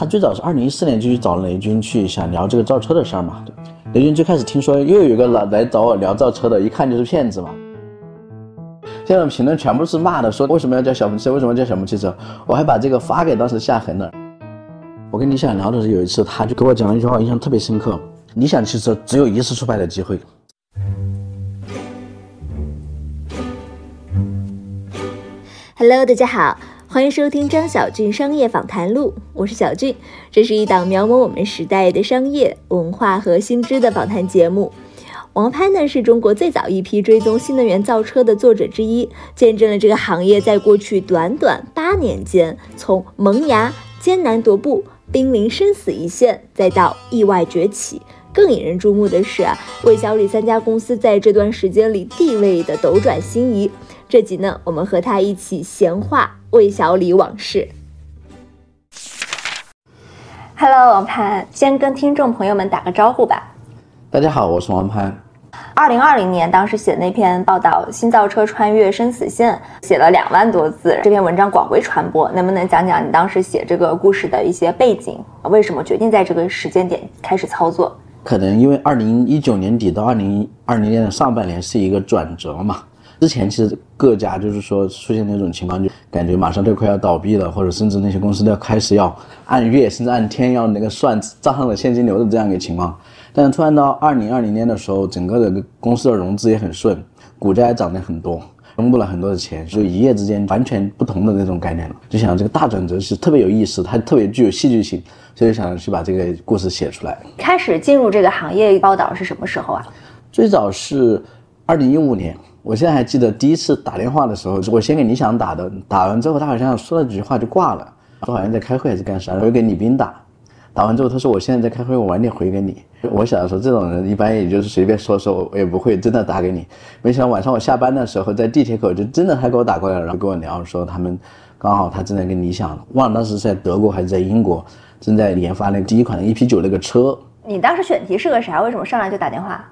他最早是二零一四年就去找雷军去想聊这个造车的事儿嘛。雷军最开始听说又有一个来来找我聊造车的，一看就是骗子嘛。现在评论全部是骂的，说为什么要叫小鹏汽车？为什么叫小鹏汽车？我还把这个发给当时夏恒了。我跟李想聊的时候，有一次他就给我讲了一句话，印象特别深刻：理想汽车只有一次出牌的机会。Hello，大家好，欢迎收听张小俊商业访谈录，我是小俊，这是一档描摹我们时代的商业文化和新知的访谈节目。王潘呢是中国最早一批追踪新能源造车的作者之一，见证了这个行业在过去短短八年间从萌芽、艰难踱步、濒临生死一线，再到意外崛起。更引人注目的是啊，魏小李三家公司在这段时间里地位的斗转星移。这集呢，我们和他一起闲话魏小李往事。Hello，王潘，先跟听众朋友们打个招呼吧。大家好，我是王潘。二零二零年，当时写那篇报道《新造车穿越生死线》，写了两万多字，这篇文章广为传播。能不能讲讲你当时写这个故事的一些背景？为什么决定在这个时间点开始操作？可能因为二零一九年底到二零二零年的上半年是一个转折嘛。之前其实各家就是说出现那种情况，就感觉马上都快要倒闭了，或者甚至那些公司都要开始要按月甚至按天要那个算账上的现金流的这样一个情况。但是突然到二零二零年的时候，整个的公司的融资也很顺，股价也涨得很多，公布了很多的钱，就一夜之间完全不同的那种概念了。就想这个大转折是特别有意思，它特别具有戏剧性，所以想去把这个故事写出来。开始进入这个行业报道是什么时候啊？最早是二零一五年，我现在还记得第一次打电话的时候，我先给李想打的，打完之后他好像说了几句话就挂了，说好像在开会还是干啥，我又给李斌打。打完之后，他说：“我现在在开会，我晚点回给你。”我想说，这种人一般也就是随便说说，我也不会真的打给你。没想到晚上我下班的时候，在地铁口就真的他给我打过来了，然后跟我聊说他们刚好他正在跟李想，忘了当时是在德国还是在英国，正在研发那第一款的 EP 九那个车。你当时选题是个啥？为什么上来就打电话？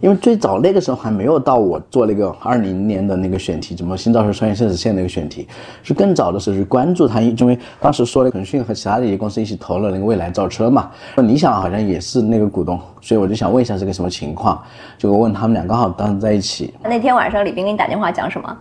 因为最早那个时候还没有到我做那个二零年的那个选题，什么新造车创业生死线那个选题，是更早的时候去关注它，因为当时说了腾讯和其他的一些公司一起投了那个未来造车嘛，那理想好像也是那个股东，所以我就想问一下是个什么情况，就问他们俩刚好当时在一起。那天晚上李斌给你打电话讲什么？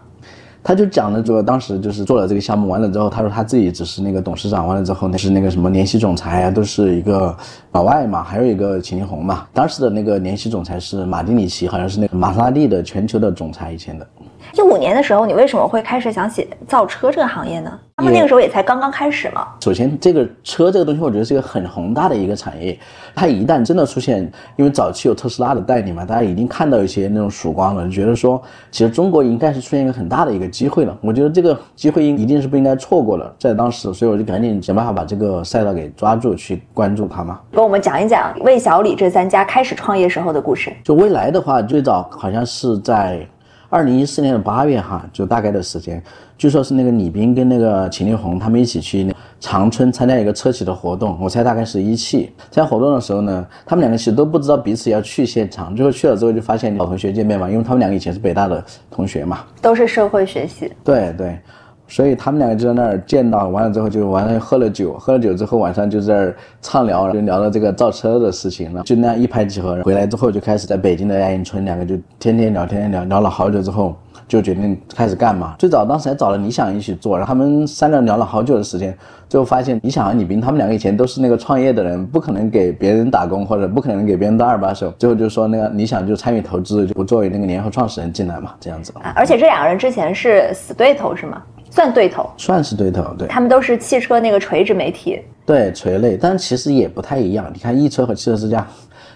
他就讲了，主要当时就是做了这个项目完了之后，他说他自己只是那个董事长，完了之后那是那个什么联席总裁啊，都是一个老外嘛，还有一个秦力红嘛。当时的那个联席总裁是马丁里奇，好像是那个玛莎拉蒂的全球的总裁以前的。一五年的时候，你为什么会开始想写造车这个行业呢？他们那个时候也才刚刚开始嘛。首先，这个车这个东西，我觉得是一个很宏大的一个产业。它一旦真的出现，因为早期有特斯拉的代理嘛，大家已经看到一些那种曙光了，觉得说，其实中国应该是出现一个很大的一个机会了。我觉得这个机会一定是不应该错过了，在当时，所以我就赶紧想办法把这个赛道给抓住，去关注它嘛。跟我们讲一讲魏小李这三家开始创业时候的故事。就未来的话，最早好像是在。二零一四年的八月，哈，就大概的时间，据说是那个李斌跟那个秦力红他们一起去长春参加一个车企的活动，我猜大概是一汽。参加活动的时候呢，他们两个其实都不知道彼此要去现场，最后去了之后就发现老同学见面嘛，因为他们两个以前是北大的同学嘛，都是社会学习。对对。所以他们两个就在那儿见到，完了之后就完了，喝了酒，喝了酒之后晚上就在那儿畅聊，就聊到这个造车的事情了，就那样一拍即合。回来之后就开始在北京的亚运村，两个就天天聊，天天聊，聊了好久之后就决定开始干嘛。最早当时还找了理想一起做，然后他们三个聊了好久的时间，最后发现理想和李斌他们两个以前都是那个创业的人，不可能给别人打工或者不可能给别人当二把手，最后就说那个理想就参与投资，就不作为那个联合创始人进来嘛，这样子。而且这两个人之前是死对头是吗？算对头，算是对头，对。他们都是汽车那个垂直媒体，对垂类，但其实也不太一样。你看易车和汽车之家，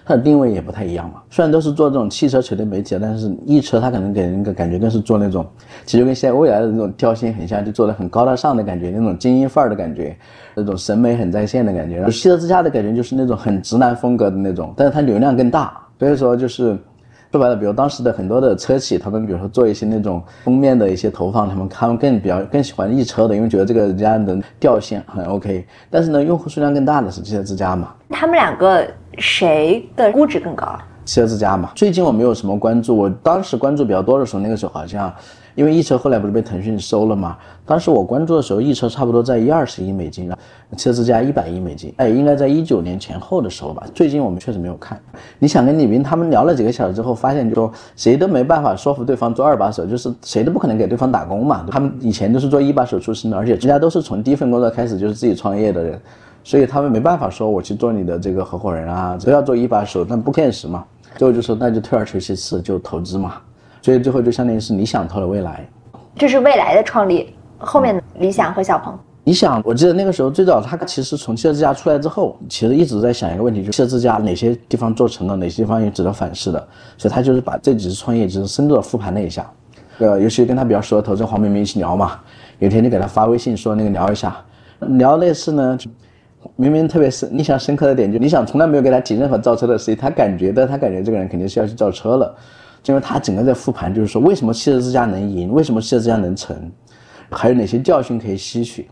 它的定位也不太一样嘛。虽然都是做这种汽车垂类媒体，但是易车它可能给人一个感觉更是做那种，其实跟现在未来的那种调性很像，就做的很高大上的感觉，那种精英范儿的感觉，那种审美很在线的感觉。然后汽车之家的感觉就是那种很直男风格的那种，但是它流量更大，所以说就是。说白了，比如当时的很多的车企，他们比如说做一些那种封面的一些投放，他们他们更比较更喜欢易车的，因为觉得这个人家的调性很 OK。但是呢，用户数量更大的是汽车之家嘛。他们两个谁的估值更高？汽车之家嘛。最近我没有什么关注，我当时关注比较多的时候，那个时候好像因为易车后来不是被腾讯收了嘛？当时我关注的时候，易车差不多在一二十亿美金，汽车之家一百亿美金，哎，应该在一九年前后的时候吧。最近我们确实没有看。你想跟李斌他们聊了几个小时之后，发现就说谁都没办法说服对方做二把手，就是谁都不可能给对方打工嘛。他们以前都是做一把手出身的，而且人家都是从第一份工作开始就是自己创业的人，所以他们没办法说我去做你的这个合伙人啊，都要做一把手，但不现实嘛。最后就说那就退而求其次，就投资嘛。所以最后就相当于是理想投了未来，这是未来的创立，后面理想和小鹏。理想，我记得那个时候最早他其实从汽车之家出来之后，其实一直在想一个问题，就是汽车之家哪些地方做成了，哪些地方也值得反思的。所以他就是把这几次创业就是深度的复盘了一下，呃，尤其跟他比较熟的投资人黄明明一起聊嘛，有一天就给他发微信说那个聊一下，聊类似呢，明明特别深印象深刻的点就，理想从来没有给他提任何造车的事情，他感觉的他感觉这个人肯定是要去造车了。因为他整个在复盘，就是说为什么汽车之家能赢，为什么汽车之家能成，还有哪些教训可以吸取，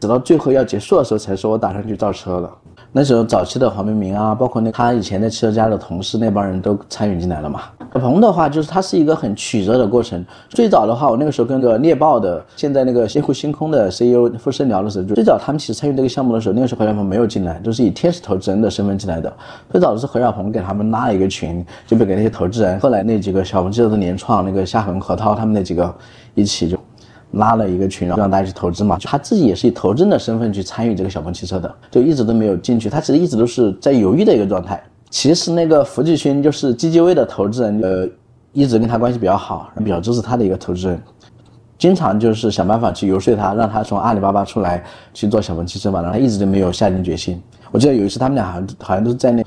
直到最后要结束的时候才说我打算去造车了。那时候早期的黄明明啊，包括那他以前在汽车家的同事那帮人都参与进来了嘛。小鹏的话，就是它是一个很曲折的过程。最早的话，我那个时候跟个猎豹的，现在那个星湖星空的 CEO 傅生聊的时候，就最早他们其实参与这个项目的时候，那个时候何小鹏没有进来，都是以天使投资人的身份进来的。最早的是何小鹏给他们拉了一个群，就被给那些投资人。后来那几个小鹏汽车的联创，那个夏恒、何涛他们那几个一起就。拉了一个群，然后让大家去投资嘛。他自己也是以投资人的身份去参与这个小鹏汽车的，就一直都没有进去。他其实一直都是在犹豫的一个状态。其实那个福继勋就是基金 V 的投资人，呃，一直跟他关系比较好，比较支持他的一个投资人，经常就是想办法去游说他，让他从阿里巴巴出来去做小鹏汽车嘛。然后他一直都没有下定决心。我记得有一次他们俩好像好像都是在那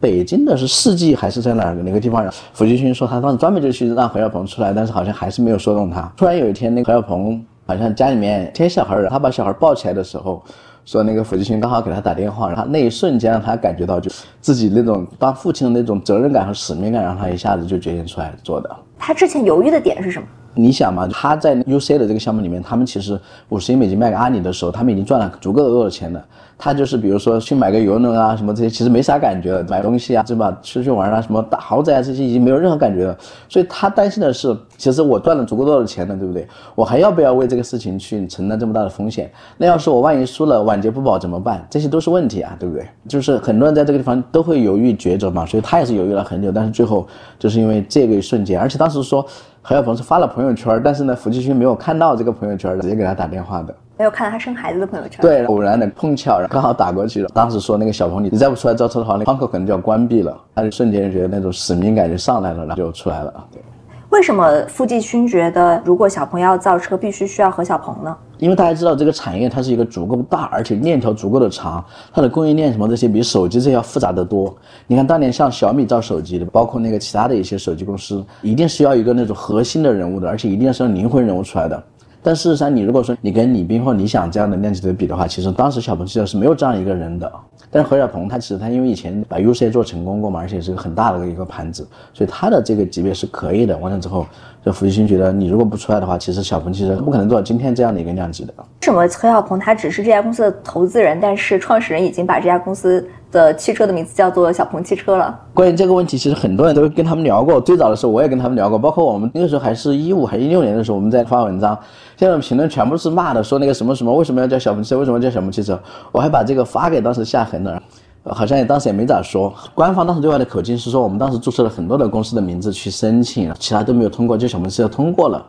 北京的是世纪还是在哪儿哪个地方？福继勋说他当时专门就去让何小鹏出来，但是好像还是没有说动他。突然有一天，那何小鹏好像家里面添小孩儿，他把小孩抱起来的时候，说那个福继勋刚好给他打电话，然后那一瞬间让他感觉到就自己那种当父亲的那种责任感和使命感，让他一下子就决定出来做的。他之前犹豫的点是什么？你想嘛，他在 UC 的这个项目里面，他们其实五十亿美金卖给阿里的时候，他们已经赚了足够多的钱了。他就是比如说去买个游轮啊什么这些，其实没啥感觉了，买东西啊，对吧？出去玩啊，什么大豪宅啊这些已经没有任何感觉了。所以他担心的是，其实我赚了足够多的钱了，对不对？我还要不要为这个事情去承担这么大的风险？那要是我万一输了，晚节不保怎么办？这些都是问题啊，对不对？就是很多人在这个地方都会犹豫抉择嘛，所以他也是犹豫了很久，但是最后就是因为这个一瞬间，而且当时说何小鹏是发了朋友圈，但是呢，福继勋没有看到这个朋友圈，直接给他打电话的。没有看到他生孩子的朋友圈，对，偶然的碰巧，刚好打过去了。当时说那个小鹏，你你再不出来造车的话，那窗口可能就要关闭了。他就瞬间就觉得那种使命感就上来了，然后就出来了。对，为什么傅继勋觉得如果小鹏要造车，必须需要何小鹏呢？因为大家知道这个产业它是一个足够大，而且链条足够的长，它的供应链什么这些比手机这些要复杂得多。你看当年像小米造手机的，包括那个其他的一些手机公司，一定是要一个那种核心的人物的，而且一定是要灵魂人物出来的。但事实上，你如果说你跟李斌或理想这样的量级的比的话，其实当时小鹏汽车是没有这样一个人的。但是何小鹏他其实他因为以前把 UC 做成功过嘛，而且是个很大的一个盘子，所以他的这个级别是可以的。完了之后，就福继勋觉得你如果不出来的话，其实小鹏汽车不可能做到今天这样的一个量级的。为什么何小鹏他只是这家公司的投资人，但是创始人已经把这家公司？的汽车的名字叫做小鹏汽车了。关于这个问题，其实很多人都跟他们聊过。最早的时候，我也跟他们聊过，包括我们那个时候还是一五还一六年的时候，我们在发文章，现在评论全部是骂的，说那个什么什么为什么要叫小鹏汽车？为什么叫小鹏汽车？我还把这个发给当时夏恒了，好像也当时也没咋说。官方当时对外的口径是说，我们当时注册了很多的公司的名字去申请，其他都没有通过，就小鹏汽车通过了。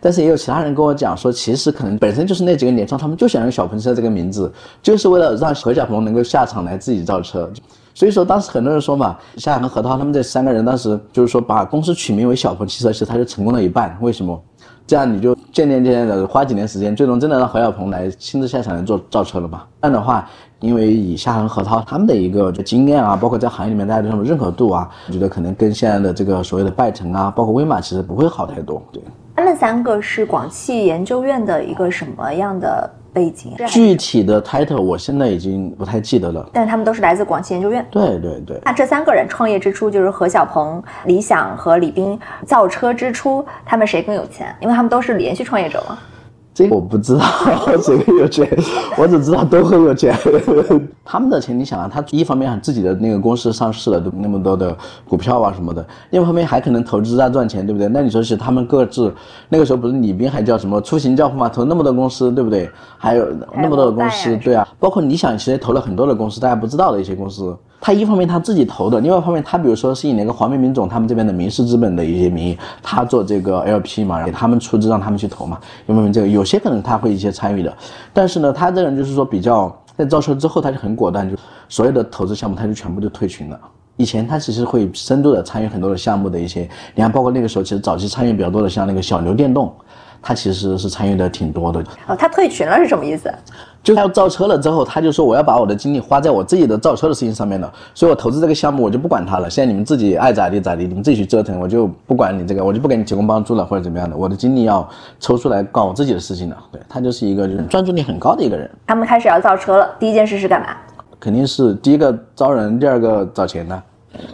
但是也有其他人跟我讲说，其实可能本身就是那几个联创，他们就想用小鹏车这个名字，就是为了让何小鹏能够下场来自己造车。所以说当时很多人说嘛，夏恒、何涛他们这三个人当时就是说把公司取名为小鹏汽车，其实他就成功了一半。为什么？这样你就渐渐渐渐的花几年时间，最终真的让何小鹏来亲自下场来做造车了嘛？这样的话，因为以夏恒、何涛他们的一个经验啊，包括在行业里面大家的这种认可度啊，我觉得可能跟现在的这个所谓的拜腾啊，包括威马其实不会好太多。对。他们三个是广汽研究院的一个什么样的背景？具体的 title 我现在已经不太记得了。但是他们都是来自广汽研究院。对对对。那这三个人创业之初，就是何小鹏、李想和李斌造车之初，他们谁更有钱？因为他们都是连续创业者嘛。这个我不知道 谁更有钱，我只知道都很有钱。他们的钱，你想啊，他一方面自己的那个公司上市了，都那么多的股票啊什么的；另一方面还可能投资啊赚钱，对不对？那你说是他们各自那个时候不是李斌还叫什么出行教父嘛，投那么多公司，对不对？还有那么多的公司，对啊，包括你想，其实投了很多的公司，大家不知道的一些公司。他一方面他自己投的，另外一方面他比如说是以那个黄明明总他们这边的民事资本的一些名义，他做这个 LP 嘛，给他们出资让他们去投嘛，有没有这个？有些可能他会一些参与的，但是呢，他这个人就是说比较在造车之后他就很果断，就所有的投资项目他就全部就退群了。以前他其实会深度的参与很多的项目的一些，你看包括那个时候其实早期参与比较多的像那个小牛电动。他其实是参与的挺多的哦。他退群了是什么意思？就他要造车了之后，他就说我要把我的精力花在我自己的造车的事情上面了，所以我投资这个项目我就不管他了。现在你们自己爱咋地咋地，你们自己去折腾，我就不管你这个，我就不给你提供帮助了或者怎么样的。我的精力要抽出来搞我自己的事情了。对他就是一个就是专注力很高的一个人。他们开始要造车了，第一件事是干嘛？肯定是第一个招人，第二个找钱呢。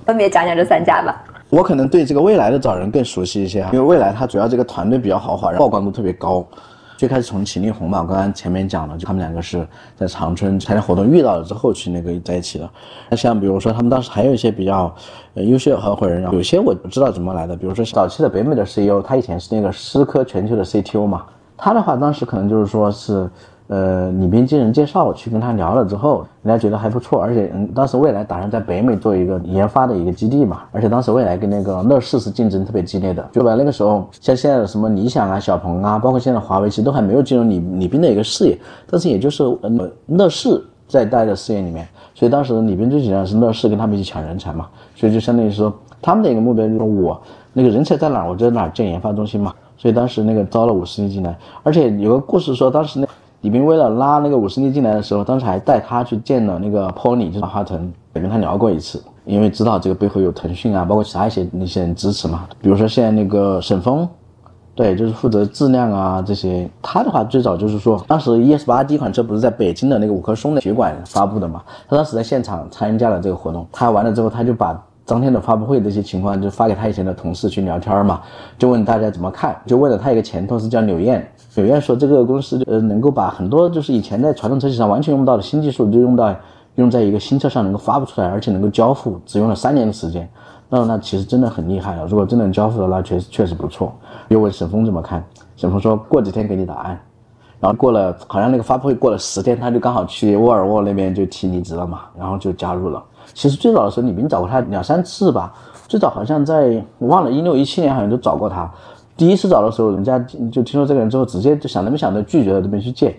分别讲讲这三家吧。我可能对这个未来的找人更熟悉一些因为未来它主要这个团队比较豪华，曝光度特别高。最开始从秦力宏嘛，我刚刚前面讲了，就他们两个是在长春参加活动遇到了之后去那个在一起的。那像比如说他们当时还有一些比较呃优秀的合伙人，有些我不知道怎么来的，比如说早期的北美的 CEO，他以前是那个思科全球的 CTO 嘛，他的话当时可能就是说是。呃，李斌经人介绍去跟他聊了之后，人家觉得还不错，而且嗯，当时未来打算在北美做一个研发的一个基地嘛，而且当时未来跟那个乐视是竞争特别激烈的，就把那个时候像现在的什么理想啊、小鹏啊，包括现在华为，其实都还没有进入李李斌的一个视野，但是也就是呃乐视在带的视野里面，所以当时李斌最紧张是乐视跟他们一起抢人才嘛，所以就相当于说他们的一个目标就是我那个人才在哪儿，我就在哪儿建研发中心嘛，所以当时那个招了五十人进来，而且有个故事说当时那。李斌为了拉那个五十亿进来的时候，当时还带他去见了那个 Pony，就是马化腾，也跟他聊过一次。因为知道这个背后有腾讯啊，包括其他一些那些人支持嘛。比如说现在那个沈峰，对，就是负责质量啊这些。他的话最早就是说，当时 ES 八第一款车不是在北京的那个五棵松的体育馆发布的嘛？他当时在现场参加了这个活动。他完了之后，他就把当天的发布会这些情况就发给他以前的同事去聊天嘛，就问大家怎么看，就问了他一个前同事叫柳燕。有人说这个公司呃能够把很多就是以前在传统车企上完全用不到的新技术，就用到用在一个新车上能够发布出来，而且能够交付，只用了三年的时间。那那其实真的很厉害了。如果真能交付的，那确实确实不错。又问沈峰怎么看，沈峰说过几天给你答案。然后过了好像那个发布会过了十天，他就刚好去沃尔沃那边就提离职了嘛，然后就加入了。其实最早的时候李斌找过他两三次吧，最早好像在我忘了一六一七年好像就找过他。第一次找的时候，人家就听说这个人之后，直接就想都没想的拒绝了这边去见。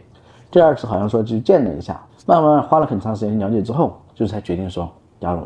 第二次好像说去见了一下，慢慢花了很长时间了解之后，就才决定说加入。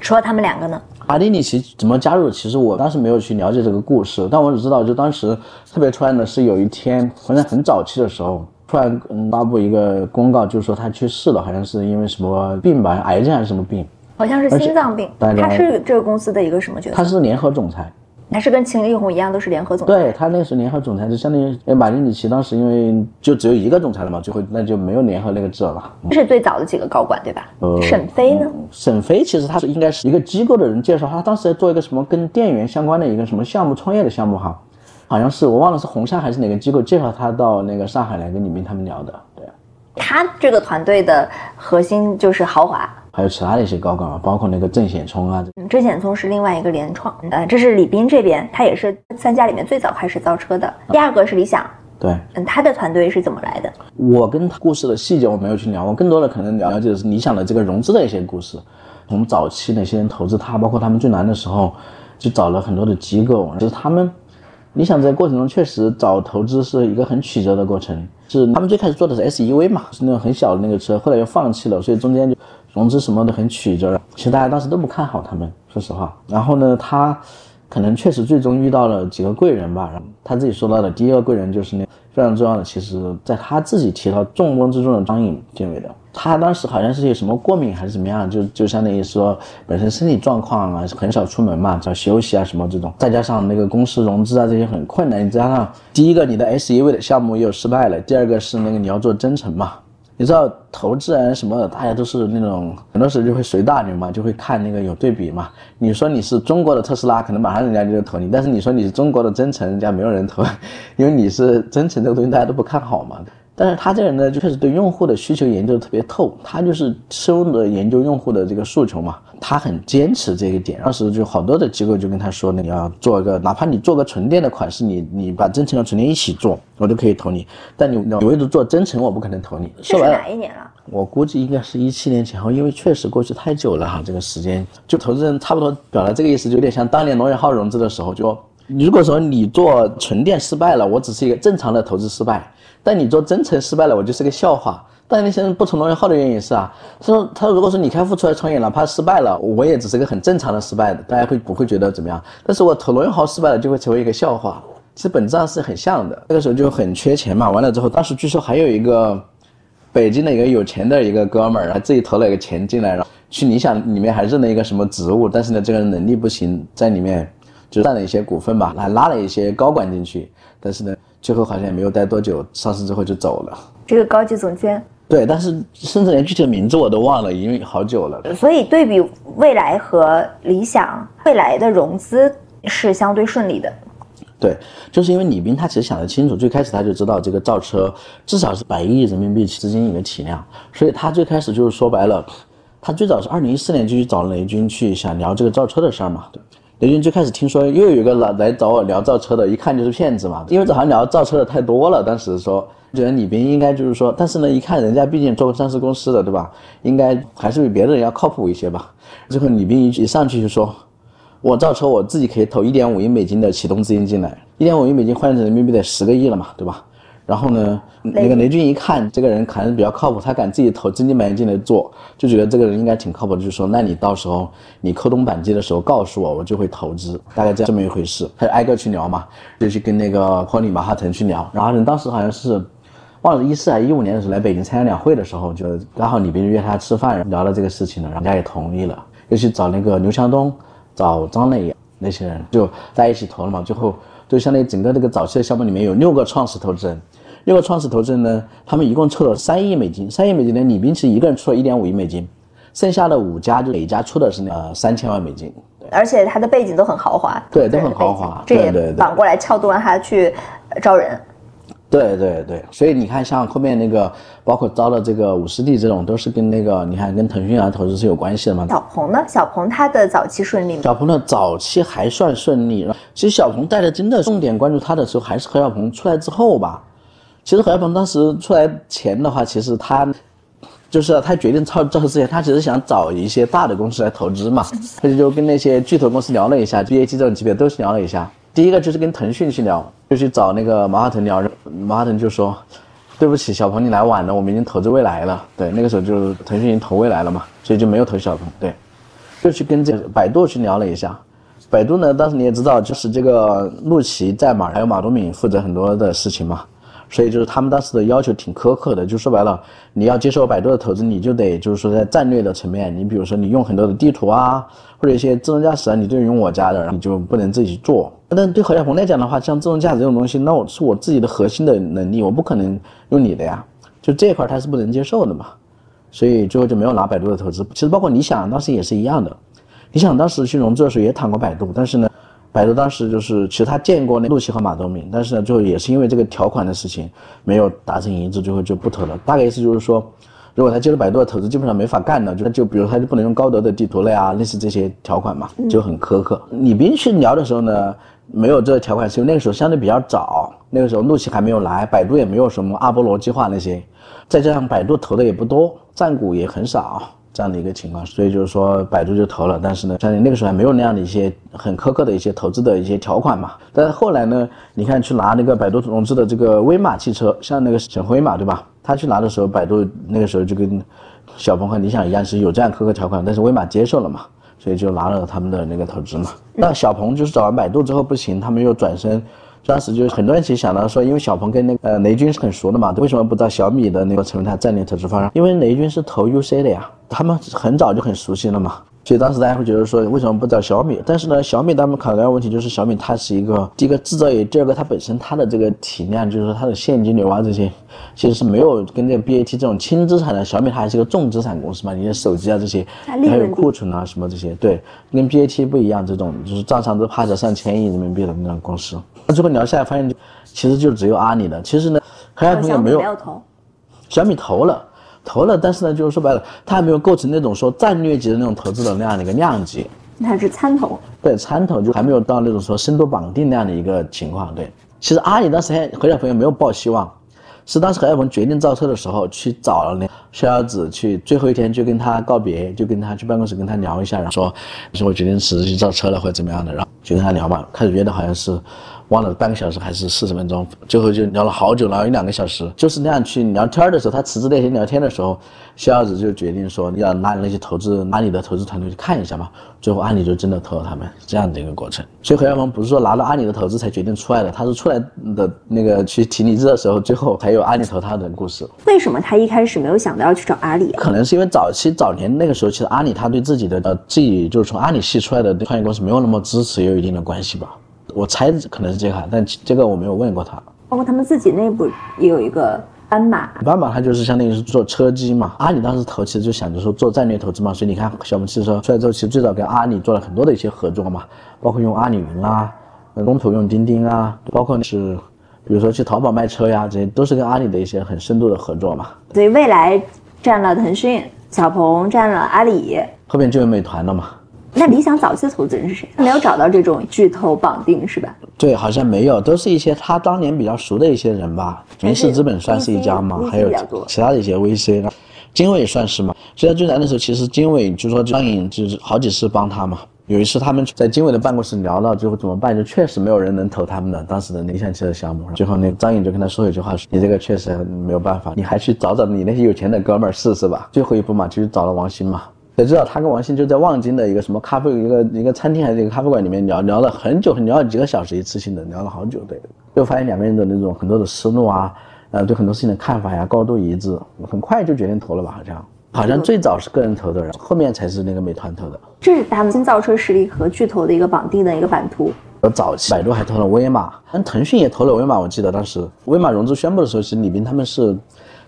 除了他们两个呢？阿迪里奇怎么加入？其实我当时没有去了解这个故事，但我只知道，就当时特别突然的是有一天，好像很早期的时候，突然发布一个公告，就是说他去世了，好像是因为什么病吧，癌症还是什么病？好像是心脏病。他是这个公司的一个什么角色？他是联合总裁。还是跟秦力红一样，都是联合总裁。对他那个是联合总裁，就相当于马丁里奇当时因为就只有一个总裁了嘛，最后那就没有联合那个制了。这是最早的几个高管对吧？呃，沈飞呢？沈飞其实他是应该是一个机构的人介绍，他当时在做一个什么跟电源相关的一个什么项目创业的项目哈，好像是我忘了是红杉还是哪个机构介绍他到那个上海来跟李明他们聊的。对，他这个团队的核心就是豪华。还有其他的一些高管啊，包括那个郑显聪啊。郑显聪是另外一个联创，呃，这是李斌这边，他也是三家里面最早开始造车的。第二个是理想，对，嗯，他的团队是怎么来的？我跟他故事的细节我没有去聊，我更多的可能了解的是理想的这个融资的一些故事。从早期哪些人投资他，包括他们最难的时候，就找了很多的机构，就是他们。理想在过程中确实找投资是一个很曲折的过程，是他们最开始做的是 SUV 嘛，是那种很小的那个车，后来又放弃了，所以中间就融资什么的很曲折。其实大家当时都不看好他们，说实话。然后呢，他可能确实最终遇到了几个贵人吧。然后他自己说到的第一个贵人就是那非常重要的，其实在他自己提到重中之重的张颖建伟的。他当时好像是有什么过敏还是怎么样，就就相当于说本身身体状况啊很少出门嘛，找休息啊什么这种，再加上那个公司融资啊这些很困难，你加上第一个你的 SUV 的项目又失败了，第二个是那个你要做增程嘛，你知道投资人什么的，大家都是那种很多时候就会随大流嘛，就会看那个有对比嘛。你说你是中国的特斯拉，可能马上人家就投你；但是你说你是中国的真诚，人家没有人投，因为你是真诚这个东西大家都不看好嘛。但是他这个人呢，就确实对用户的需求研究特别透，他就是深入的研究用户的这个诉求嘛，他很坚持这一点。当时就好多的机构就跟他说，你要做一个，哪怕你做个纯电的款式，你你把真诚和纯电一起做，我就可以投你。但你你唯独做真诚，我不可能投你。这是哪一年了？我估计应该是一七年前后，因为确实过去太久了哈，这个时间就投资人差不多表达这个意思，就有点像当年罗永浩融资的时候，就如果说你做纯电失败了，我只是一个正常的投资失败。但你做真诚失败了，我就是个笑话。但那些人不从罗永浩的原因是啊，他说他如果说你开户出来创业，哪怕失败了，我也只是个很正常的失败的，大家会不会觉得怎么样？但是我投罗永浩失败了，就会成为一个笑话。其实本质上是很像的。那个时候就很缺钱嘛，完了之后，当时据说还有一个北京的一个有钱的一个哥们儿，他自己投了一个钱进来，然后去理想里面还认了一个什么职务，但是呢，这个人能力不行，在里面就占了一些股份吧，还拉了一些高管进去，但是呢。最后好像也没有待多久，上市之后就走了。这个高级总监，对，但是甚至连具体的名字我都忘了，因为好久了。所以对比未来和理想，未来的融资是相对顺利的。对，就是因为李斌他其实想得清楚，最开始他就知道这个造车至少是百亿人民币资金一个体量，所以他最开始就是说白了，他最早是二零一四年就去找雷军去想聊这个造车的事儿嘛。雷军最开始听说又有个来来找我聊造车的，一看就是骗子嘛，因为好像聊造车的太多了。当时说觉得李斌应该就是说，但是呢，一看人家毕竟做过上市公司的，对吧？应该还是比别的人要靠谱一些吧。最后李斌一一上去就说，我造车我自己可以投一点五亿美金的启动资金进来，一点五亿美金换成人民币得十个亿了嘛，对吧？然后呢，那个雷军一看这个人可能比较靠谱，他敢自己投真金白银进来做，就觉得这个人应该挺靠谱的，就说那你到时候你扣动扳机的时候告诉我，我就会投资，大概这这么一回事。他就挨个去聊嘛，就去跟那个霍利马哈腾去聊。然后人当时好像是忘了一四还是一五年的时候来北京参加两会的时候，就刚好李斌约他吃饭，聊了这个事情了，人家也同意了，又去找那个刘强东、找张磊那些人就在一起投了嘛。最后就相当于整个这个早期的项目里面有六个创始投资人。六个创始投资人呢，他们一共凑了三亿美金，三亿美金呢，李斌其实一个人出了一点五亿美金，剩下的五家就每家出的是呃三千万美金，而且他的背景都很豪华，对，都很豪华，这也反过来撬动了他去招人，对对对，所以你看像后面那个包括招的这个五十弟这种，都是跟那个你看跟腾讯啊投资是有关系的嘛。小鹏呢？小鹏他的早期顺利吗？小鹏的早期还算顺利，其实小鹏带的真的重点关注他的时候还是何小鹏出来之后吧。其实何小鹏当时出来前的话，其实他就是他决定造造车之前，他其实想找一些大的公司来投资嘛，他就就跟那些巨头公司聊了一下，BAT 这种级别都聊了一下。第一个就是跟腾讯去聊，就去找那个马化腾聊，马化腾就说：“对不起，小鹏你来晚了，我们已经投资未来了。”对，那个时候就腾讯已经投未来了嘛，所以就没有投小鹏。对，就去跟这个百度去聊了一下。百度呢，当时你也知道，就是这个陆琪在嘛，还有马东敏负责很多的事情嘛。所以就是他们当时的要求挺苛刻的，就说白了，你要接受百度的投资，你就得就是说在战略的层面，你比如说你用很多的地图啊，或者一些自动驾驶啊，你就用我家的，你就不能自己做。但对何小鹏来讲的话，像自动驾驶这种东西，那我是我自己的核心的能力，我不可能用你的呀，就这一块他是不能接受的嘛。所以最后就没有拿百度的投资。其实包括理想当时也是一样的，理想当时去融资的时候也谈过百度，但是呢。百度当时就是，其实他见过那陆琪和马东敏，但是呢，最后也是因为这个条款的事情没有达成一致，最后就不投了。大概意思就是说，如果他接了百度的投资，基本上没法干了，就就比如他就不能用高德的地图了呀，类似这些条款嘛，就很苛刻。李斌去聊的时候呢，没有这个条款，是因为那个时候相对比较早，那个时候陆琪还没有来，百度也没有什么阿波罗计划那些，再加上百度投的也不多，占股也很少。这样的一个情况，所以就是说百度就投了，但是呢，像那个时候还没有那样的一些很苛刻的一些投资的一些条款嘛。但是后来呢，你看去拿那个百度融资的这个威马汽车，像那个沈辉嘛，对吧？他去拿的时候，百度那个时候就跟小鹏和理想一样，是有这样苛刻条款，但是威马接受了嘛，所以就拿了他们的那个投资嘛。那小鹏就是找完百度之后不行，他们又转身。当时就很多人其实想到说，因为小鹏跟那个呃雷军是很熟的嘛，为什么不到小米的那个成为他战略投资方？因为雷军是投 UC 的呀，他们很早就很熟悉了嘛。所以当时大家会觉得说，为什么不找小米？但是呢，小米他们考虑到问题就是小米它是一个第一个制造业，第二个它本身它的这个体量，就是说它的现金流啊这些，其实是没有跟这个 BAT 这种轻资产的。小米它还是个重资产公司嘛，你的手机啊这些，还有库存啊什么这些，对，跟 BAT 不一样，这种就是账上都趴着上千亿人民币的那种公司。那最后聊下来发现，其实就只有阿里的。其实呢，何亚鹏也没有，小米投了。投了，但是呢，就是说白了，它还没有构成那种说战略级的那种投资的那样的一个量级，它是参投，对，参投就还没有到那种说深度绑定那样的一个情况。对，其实阿里当时还何小鹏也没有抱希望，是当时何小鹏决定造车的时候去找了那逍遥子去，最后一天就跟他告别，就跟他去办公室跟他聊一下，然后说，说我决定辞职去造车了或者怎么样的，然后就跟他聊嘛，开始约的好像是。忘了半个小时还是四十分钟，最后就聊了好久，聊一两个小时，就是那样去聊天的时候，他辞职那天聊天的时候，逍遥子就决定说要拉那些投资，拉你的投资团队去看一下嘛。最后阿里就真的投了他们，这样的一个过程。所以何小鹏不是说拿到阿里的投资才决定出来的，他是出来的那个去提离职的时候，最后才有阿里投他的故事。为什么他一开始没有想到要去找阿里？可能是因为早期早年那个时候，其实阿里他对自己的呃自己就是从阿里系出来的创业公司没有那么支持，也有一定的关系吧。我猜可能是这个，但这个我没有问过他。包括他们自己内部也有一个斑马，斑马它就是相当于是做车机嘛。阿里当时投其实就想着说做战略投资嘛，所以你看小鹏汽车出来之后，其实最早跟阿里做了很多的一些合作嘛，包括用阿里云啊，中途用钉钉啊，包括是比如说去淘宝卖车呀，这些都是跟阿里的一些很深度的合作嘛。所以未来占了腾讯，小鹏占了阿里，后面就有美团了嘛。那理想早期的投资人是谁？没有找到这种巨头绑定是吧？对，好像没有，都是一些他当年比较熟的一些人吧。明世资本算是一家嘛，还有其他的一些 VC，经纬算是嘛。所以在最难的时候，其实经纬就说张颖就是好几次帮他嘛。有一次他们在经纬的办公室聊到最后怎么办，就确实没有人能投他们的当时的理想汽车项目。最后那张颖就跟他说一句话说：“你这个确实没有办法，你还去找找你那些有钱的哥们儿试试吧。”最后一步嘛，就去找了王兴嘛。谁知道他跟王兴就在望京的一个什么咖啡一个一个餐厅还是一个咖啡馆里面聊聊了很久，聊了几个小时，一次性的聊了好久，对，就发现两个人的那种很多的思路啊，呃，对很多事情的看法呀高度一致，很快就决定投了吧？好像好像最早是个人投的，后面才是那个美团投的。这是他们新造车实力和巨头的一个绑定的一个版图。早期百度还投了威马，但腾讯也投了威马，我记得当时威马融资宣布的时候，其实李斌他们是。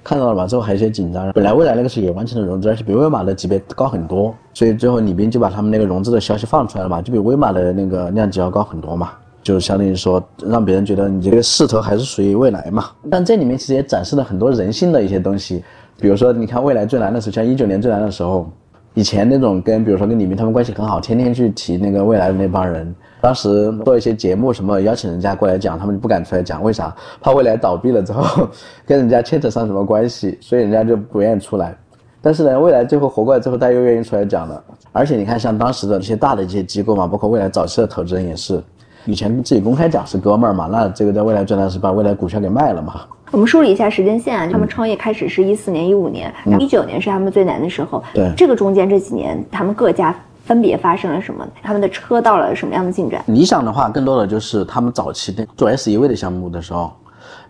看到了吧？之后还有些紧张。本来未来那个是也完成了融资，而且比威马的级别高很多，所以最后李斌就把他们那个融资的消息放出来了嘛，就比威马的那个量级要高很多嘛，就相当于说让别人觉得你这个势头还是属于未来嘛。但这里面其实也展示了很多人性的一些东西，比如说你看未来最难的时候，像一九年最难的时候，以前那种跟比如说跟李斌他们关系很好，天天去提那个未来的那帮人。当时做一些节目，什么邀请人家过来讲，他们就不敢出来讲，为啥？怕未来倒闭了之后，跟人家牵扯上什么关系，所以人家就不愿意出来。但是呢，未来最后活过来之后，大家又愿意出来讲了。而且你看，像当时的一些大的一些机构嘛，包括未来早期的投资人也是，以前自己公开讲是哥们儿嘛，那这个在未来最难是把未来股票给卖了嘛。我们梳理一下时间线啊，他们创业开始是一四年、一五年，一九年是他们最难的时候。对，这个中间这几年，他们各家。分别发生了什么？他们的车到了什么样的进展？理想的话，更多的就是他们早期的做 SUV 的项目的时候，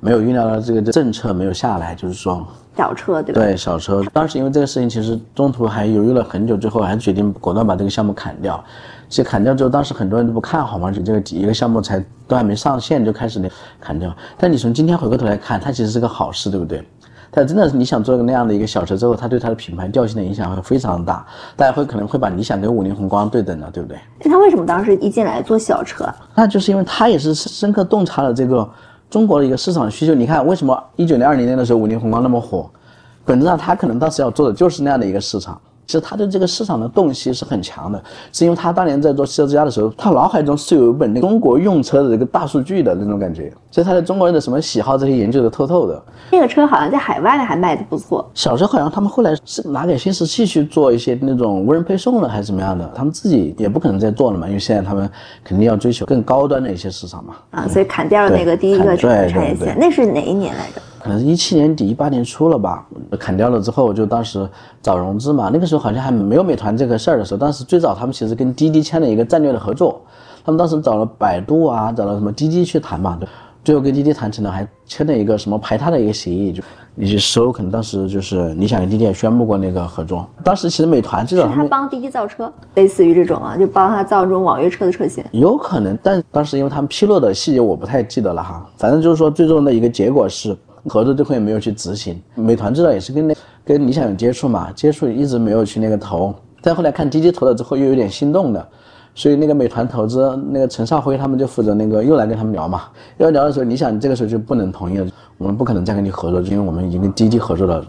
没有预料到这个政策没有下来，就是说小车对吧？对小车，当时因为这个事情，其实中途还犹豫了很久，最后还是决定果断把这个项目砍掉。其实砍掉之后，当时很多人都不看好嘛，就这个一个项目才都还没上线就开始那砍掉。但你从今天回过头来看，它其实是个好事，对不对？但真的是你想做个那样的一个小车之后，它对它的品牌调性的影响会非常大，大家会可能会把理想跟五菱宏光对等的，对不对？那他为什么当时一进来做小车？那就是因为他也是深刻洞察了这个中国的一个市场需求。你看，为什么一九年、二零年的时候五菱宏光那么火？本质上他可能当时要做的就是那样的一个市场。其实他对这个市场的洞悉是很强的，是因为他当年在做汽车之家的时候，他脑海中是有一本那中国用车的这个大数据的那种感觉，所以他对中国人的什么喜好这些研究的透透的。那个车好像在海外还卖的不错。小时候好像他们后来是拿给新石器去做一些那种无人配送的还是怎么样的，他们自己也不可能再做了嘛，因为现在他们肯定要追求更高端的一些市场嘛。啊，所以砍掉了那个第一个产业线，那是哪一年来着？可能是一七年底一八年初了吧，砍掉了之后，就当时找融资嘛。那个时候好像还没有美团这个事儿的时候，当时最早他们其实跟滴滴签了一个战略的合作，他们当时找了百度啊，找了什么滴滴去谈嘛。最后跟滴滴谈成了，还签了一个什么排他的一个协议，就你去搜，可能当时就是理想跟滴滴也宣布过那个合作。当时其实美团这种他帮滴滴造车，类似于这种啊，就帮他造这种网约车的车型。有可能，但当时因为他们披露的细节我不太记得了哈，反正就是说最终的一个结果是合作最后也没有去执行。美团知道也是跟那跟理想有接触嘛，接触一直没有去那个投，但后来看滴滴投了之后又有点心动的。所以那个美团投资那个陈少辉他们就负责那个又来跟他们聊嘛，要聊的时候，理想这个时候就不能同意了，我们不可能再跟你合作，因为我们已经跟滴滴合作了，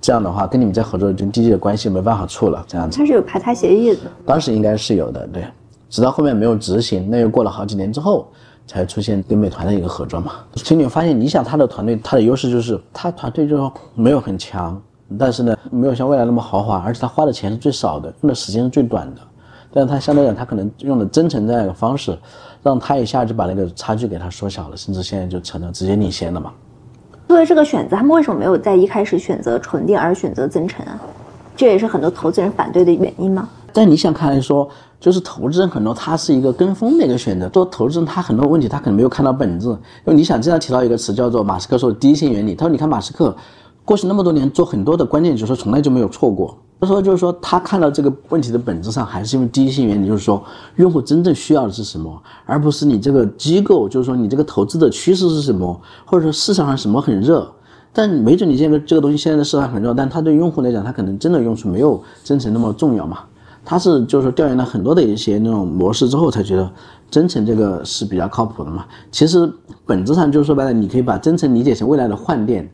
这样的话跟你们在合作，跟滴滴的关系没办法处了，这样子。他是有排他协议的，当时应该是有的，对，直到后面没有执行，那又过了好几年之后才出现跟美团的一个合作嘛。其实你发现，你想他的团队，他的优势就是他团队就是没有很强，但是呢没有像未来那么豪华，而且他花的钱是最少的，用的时间是最短的。但是他相对讲，他可能用的真诚这样一个方式，让他一下就把那个差距给他缩小了，甚至现在就成了直接领先了嘛。作为这个选择，他们为什么没有在一开始选择纯电，而选择增程啊？这也是很多投资人反对的原因吗？在你想看来说，就是投资人很多他是一个跟风的一个选择。做投资人他很多问题他可能没有看到本质，因为你想经常提到一个词叫做马斯克说的第一性原理。他说你看马斯克过去那么多年做很多的关键决策，从来就没有错过。他说：“就是说，他看到这个问题的本质上，还是因为第一性原理，就是说，用户真正需要的是什么，而不是你这个机构，就是说，你这个投资的趋势是什么，或者说市场上什么很热。但没准你这个这个东西现在的市场很热，但它对用户来讲，它可能真的用处没有真诚那么重要嘛？他是就是说调研了很多的一些那种模式之后，才觉得真诚这个是比较靠谱的嘛。其实本质上就是说白了，你可以把真诚理解成未来的换电。”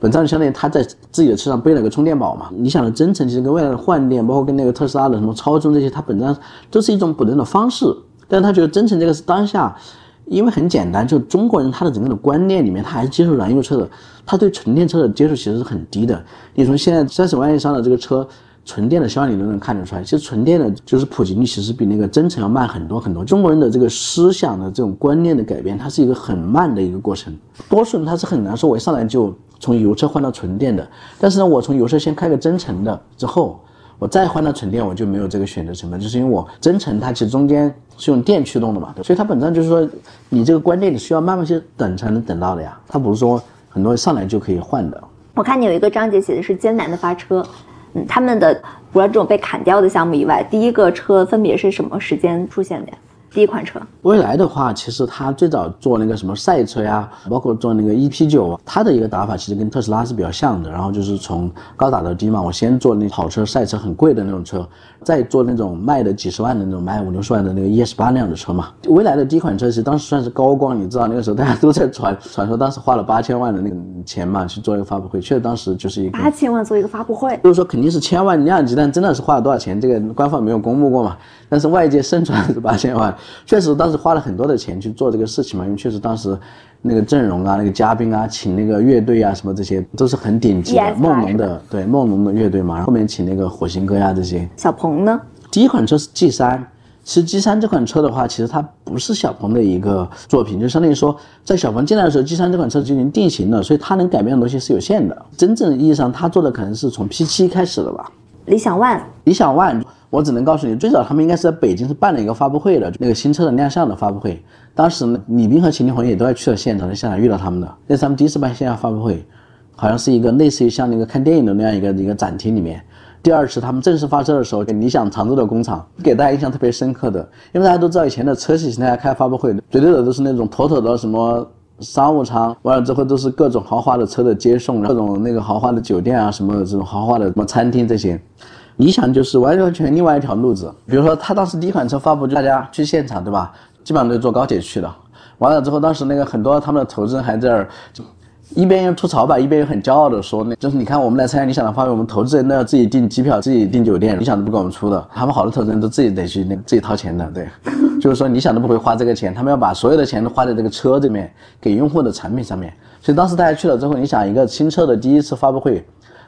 本质上相当于他在自己的车上背了个充电宝嘛。你想的增程其实跟未来的换电，包括跟那个特斯拉的什么超充这些，它本质上都是一种补能的方式。但是他觉得增程这个是当下，因为很简单，就中国人他的整个的观念里面，他还是接受燃油车的，他对纯电车的接受其实是很低的。你从现在三十万以上的这个车。纯电的销量你都能看得出来，其实纯电的就是普及率其实比那个增程要慢很多很多。中国人的这个思想的这种观念的改变，它是一个很慢的一个过程。多数人他是很难说，我一上来就从油车换到纯电的。但是呢，我从油车先开个增程的之后，我再换到纯电，我就没有这个选择成本，就是因为我增程它其实中间是用电驱动的嘛，所以它本质上就是说，你这个观念你需要慢慢去等才能等到的呀。它不是说很多上来就可以换的。我看你有一个章节写的是艰难的发车。嗯，他们的除了这种被砍掉的项目以外，第一个车分别是什么时间出现的？第一款车，未来的话，其实它最早做那个什么赛车呀，包括做那个 EP 九，它的一个打法其实跟特斯拉是比较像的。然后就是从高打到低嘛，我先做那跑车、赛车很贵的那种车，再做那种卖的几十万的那种，卖五六十万的那个 ES 八那样的车嘛。未来的第一款车其实当时算是高光，你知道那个时候大家都在传传说，当时花了八千万的那个钱嘛去做一个发布会，确实当时就是一个八千万做一个发布会，就是说肯定是千万量级，但真的是花了多少钱，这个官方没有公布过嘛。但是外界盛传是八千万，确实当时花了很多的钱去做这个事情嘛，因为确实当时那个阵容啊、那个嘉宾啊、请那个乐队啊什么这些都是很顶级的，梦龙的对梦龙的乐队嘛，后面请那个火星哥呀这些。小鹏呢？第一款车是 G 三，其实 G 三这款车的话，其实它不是小鹏的一个作品，就相当于说在小鹏进来的时候，G 三这款车就已经定型了，所以它能改变的东西是有限的。真正意义上，它做的可能是从 P 七开始的吧。理想 ONE，理想 ONE。我只能告诉你，最早他们应该是在北京是办了一个发布会的，那个新车的亮相的发布会。当时，李斌和秦力宏也都要去了现场，在现场遇到他们的。那是他们第一次办线下发布会，好像是一个类似于像那个看电影的那样一个一个展厅里面。第二次他们正式发车的时候，理想常州的工厂给大家印象特别深刻的，因为大家都知道以前的车企现在开发布会，绝对的都是那种妥妥的什么商务舱，完了之后都是各种豪华的车的接送，各种那个豪华的酒店啊，什么这种豪华的什么餐厅这些。理想就是完完全另外一条路子，比如说他当时第一款车发布，就大家去现场，对吧？基本上都是坐高铁去的。完了之后，当时那个很多他们的投资人还在那儿，一边又吐槽吧，一边又很骄傲的说，那就是你看我们来参加理想的发布会，我们投资人都要自己订机票、自己订酒店，理想都不给我们出的。他们好多投资人都自己得去那自己掏钱的，对，就是说理想都不会花这个钱，他们要把所有的钱都花在这个车这边，给用户的产品上面。所以当时大家去了之后，你想一个新车的第一次发布会。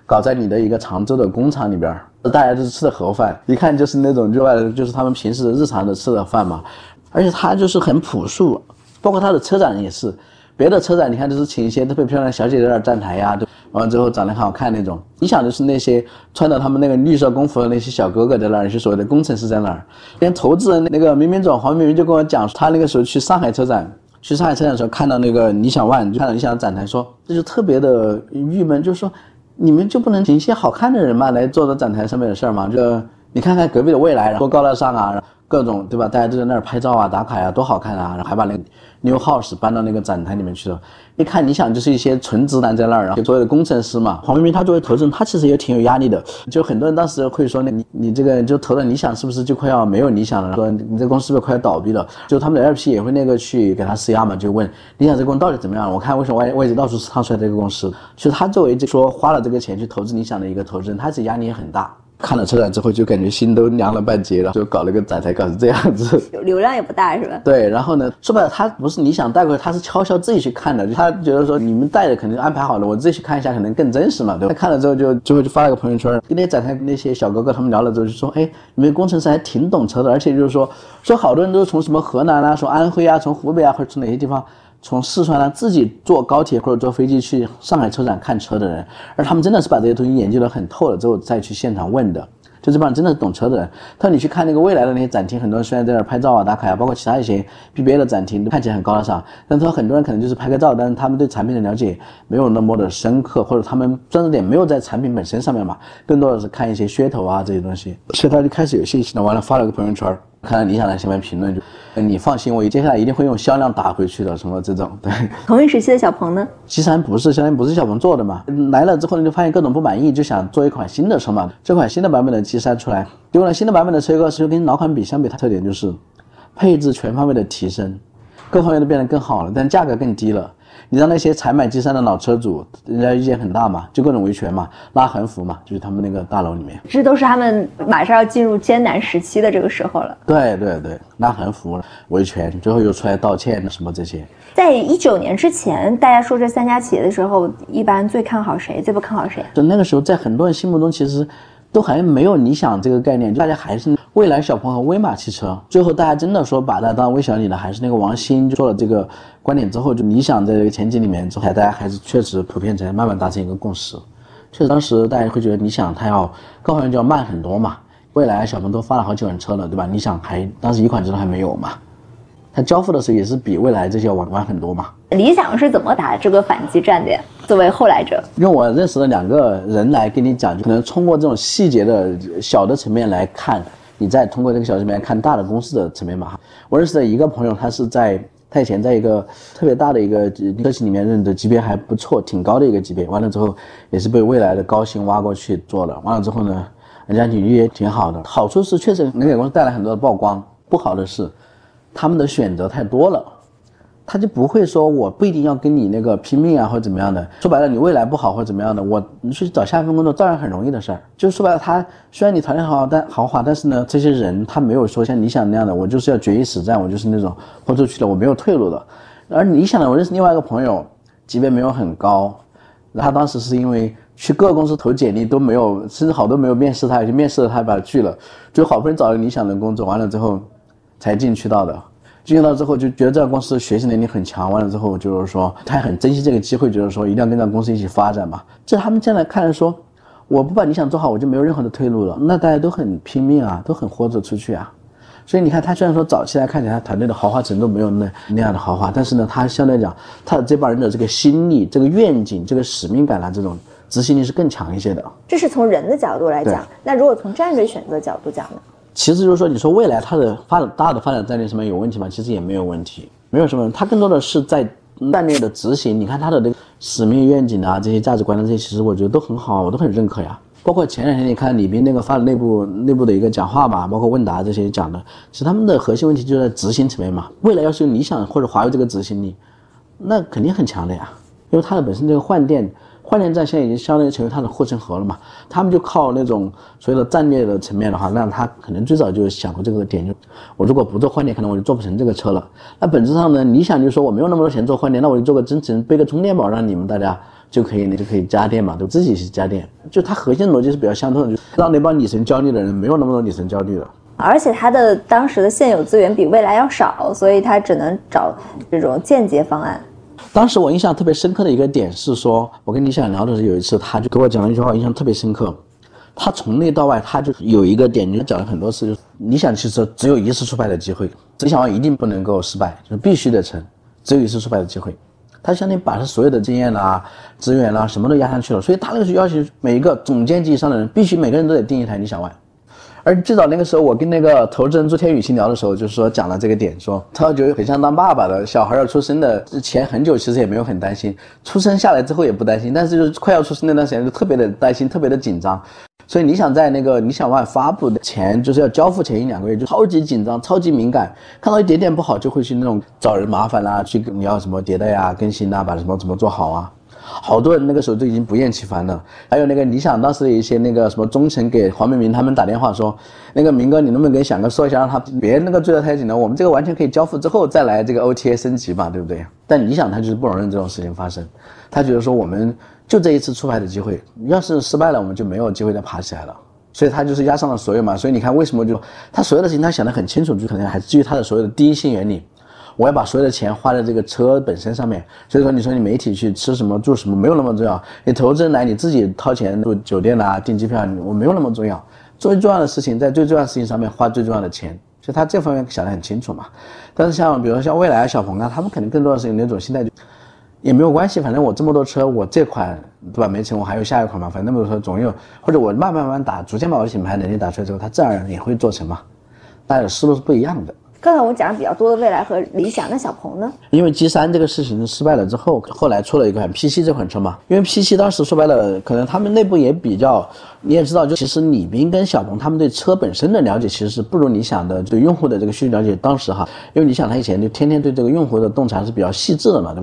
搞在你的一个常州的工厂里边儿，大家都是吃的盒饭，一看就是那种就外就是他们平时日常的吃的饭嘛。而且他就是很朴素，包括他的车展也是，别的车展你看都是请一些特别漂亮的小姐姐在那儿站台呀，完了之后长得很好看那种。你想的是那些穿着他们那个绿色工服的那些小哥哥在那儿，一些所谓的工程师在那儿，连投资人那个明明总黄明明就跟我讲，他那个时候去上海车展。去上海车展的时候看到那个理想 ONE，就看到理想展台，说这就特别的郁闷，就是说你们就不能请一些好看的人嘛来做到展台上面的事儿嘛？这个你看看隔壁的未来，多高大上啊！各种对吧？大家都在那儿拍照啊、打卡呀，多好看啊！还把那个 New House 搬到那个展台里面去了。一看，你想就是一些纯直男在那儿，然后所有的工程师嘛。黄明明他作为投资人，他其实也挺有压力的。就很多人当时会说，你你这个就投了理想，是不是就快要没有理想了？说你这公司是不是快要倒闭了？就他们的 LP 也会那个去给他施压嘛，就问理想这公司到底怎么样？我看为什么外外界到处唱出来这个公司？其实他作为就说花了这个钱去投资理想的一个投资人，他其实压力也很大。看了车展之后，就感觉心都凉了半截了，就搞了个展台，搞成这样子，流量也不大是吧？对，然后呢，说白了，他不是你想带过去，他是悄悄自己去看的，就他觉得说你们带的肯定安排好了，我自己去看一下，可能更真实嘛，对吧？他看了之后就最后就发了个朋友圈，跟那些展台那些小哥哥他们聊了之后就说，哎，你们工程师还挺懂车的，而且就是说说好多人都是从什么河南啊，从安徽啊，从湖北啊，或者从哪些地方。从四川呢自己坐高铁或者坐飞机去上海车展看车的人，而他们真的是把这些东西研究得很透了之后再去现场问的。就这帮人真的是懂车的人。他说你去看那个未来的那些展厅，很多人虽然在那儿拍照啊、打卡啊，包括其他一些 BBA 的展厅，看起来很高大上。但他说很多人可能就是拍个照，但是他们对产品的了解没有那么的深刻，或者他们专注点没有在产品本身上面嘛，更多的是看一些噱头啊这些东西。所以他就开始有信心了，完了发了个朋友圈。看到理想在下面评论，就你放心，我接下来一定会用销量打回去的，什么这种。对，同一时期的小鹏呢？其实不是，相当于不是小鹏做的嘛。来了之后呢，就发现各种不满意，就想做一款新的车嘛。这款新的版本的 G 三出来，结果呢，新的版本的车个是跟老款比相比，它特点就是配置全方位的提升，各方面都变得更好了，但价格更低了。你让那些才买 G3 的老车主，人家意见很大嘛，就各种维权嘛，拉横幅嘛，就是他们那个大楼里面。这都是他们马上要进入艰难时期的这个时候了。对对对，拉横幅、维权，最后又出来道歉什么这些。在一九年之前，大家说这三家企业的时候，一般最看好谁？最不看好谁？就那个时候，在很多人心目中，其实。都还没有理想这个概念，大家还是蔚来、小鹏和威马汽车。最后大家真的说把它当微小李的，还是那个王兴做了这个观点之后，就理想在这个前景里面，之后大家还是确实普遍在慢慢达成一个共识。确实当时大家会觉得理想它要各方面就要慢很多嘛，蔚来、小鹏都发了好几款车了，对吧？理想还当时一款车都还没有嘛。它交付的时候也是比未来这些晚晚很多嘛。理想是怎么打这个反击战的呀？作为后来者，用我认识的两个人来跟你讲，就可能通过这种细节的小的层面来看，你再通过这个小层面看大的公司的层面嘛。我认识的一个朋友，他是在他以前在一个特别大的一个车企里面认的级别还不错，挺高的一个级别。完了之后也是被未来的高薪挖过去做了。完了之后呢，人家履历也挺好的，好处是确实能给公司带来很多的曝光。不好的是。他们的选择太多了，他就不会说我不一定要跟你那个拼命啊，或者怎么样的。说白了，你未来不好或者怎么样的，我你去找下一份工作照样很容易的事儿。就说白了，他虽然你条件好，但豪华，但是呢，这些人他没有说像理想那样的，我就是要决一死战，我就是那种豁出去了，我没有退路的。而理想的，我认识另外一个朋友，级别没有很高，他当时是因为去各个公司投简历都没有，甚至好多没有面试他，去面试了他把他拒了，就好不容易找了理想的工作，完了之后。才进去到的，进入到之后就觉得这家公司学习能力很强，完了之后就是说他很珍惜这个机会，就是说一定要跟这家公司一起发展嘛。这他们现在看来说，我不把理想做好，我就没有任何的退路了。那大家都很拼命啊，都很豁着出去啊。所以你看，他虽然说早期来看起来团队的豪华程度没有那那样的豪华，但是呢，他相对来讲，他的这帮人的这个心力、这个愿景、这个使命感啊，这种执行力是更强一些的。这是从人的角度来讲，那如果从战略选择角度讲呢？其实就是说，你说未来它的发展大的发展战略上面有问题吗？其实也没有问题，没有什么。它更多的是在战略的执行。你看它的这个使命愿景啊，这些价值观的这些，其实我觉得都很好，我都很认可呀。包括前两天你看李斌那个发的内部内部的一个讲话吧，包括问答这些讲的，其实他们的核心问题就在执行层面嘛。未来要是有理想或者华为这个执行力，那肯定很强的呀，因为它的本身这个换电。换电站现在已经相当于成为它的护城河了嘛？他们就靠那种所谓的战略的层面的话，那他可能最早就想过这个点，就我如果不做换电，可能我就做不成这个车了。那本质上呢，理想就是说我没有那么多钱做换电，那我就做个增程，背个充电宝，让你们大家就可以，你就可以加电嘛，就自己去加电。就它核心逻辑是比较相通的，就让那帮里程焦虑的人没有那么多里程焦虑了。而且它的当时的现有资源比未来要少，所以它只能找这种间接方案。当时我印象特别深刻的一个点是说，我跟理想聊的时候，有一次他就给我讲了一句话，印象特别深刻。他从内到外，他就有一个点，就讲了很多次，就是理想汽车只有一次出牌的机会，理想 ONE 一定不能够失败，就是必须得成。只有一次出牌的机会。他相当于把他所有的经验啦、资源啦什么都压上去了，所以他那个时候要求每一个总监级以上的人，必须每个人都得订一台理想 ONE。而最早那个时候，我跟那个投资人朱天宇去聊的时候，就是说讲了这个点，说他觉得很像当爸爸的小孩要出生的之前很久，其实也没有很担心，出生下来之后也不担心，但是就是快要出生那段时间就特别的担心，特别的紧张。所以你想在那个理想 ONE 发布的前，就是要交付前一两个月，就超级紧张、超级敏感，看到一点点不好就会去那种找人麻烦啦，去你要什么迭代呀、更新呐，把什么怎么做好啊。好多人那个时候都已经不厌其烦了。还有那个理想当时的一些那个什么中层给黄明明他们打电话说，那个明哥你能不能给响哥说一下，让他别那个追得太紧了，我们这个完全可以交付之后再来这个 OTA 升级嘛，对不对？但理想他就是不容忍这种事情发生，他觉得说我们就这一次出牌的机会，要是失败了我们就没有机会再爬起来了。所以他就是压上了所有嘛。所以你看为什么就他所有的事情他想得很清楚，就可能还是基于他的所有的第一性原理。我要把所有的钱花在这个车本身上面，所以说你说你媒体去吃什么住什么没有那么重要，你投资人来你自己掏钱住酒店啦、订机票，我没有那么重要。最重要的事情在最重要的事情上面花最重要的钱，所以他这方面想得很清楚嘛。但是像比如说像蔚来、小鹏啊，他们肯定更多的是有那种心态，就也没有关系，反正我这么多车，我这款对吧没成，我还有下一款嘛，反正那么多车总有，或者我慢慢慢慢打，逐渐把我的品牌能力打出来之后，它自然而然也会做成嘛。大家的思路是不一样的。刚才我们讲的比较多的未来和理想，那小鹏呢？因为 G 三这个事情失败了之后，后来出了一款 P7 这款车嘛。因为 P7 当时说白了，可能他们内部也比较，你也知道，就其实李斌跟小鹏他们对车本身的了解其实是不如理想的对用户的这个需求了解。当时哈，因为理想他以前就天天对这个用户的洞察是比较细致的嘛，对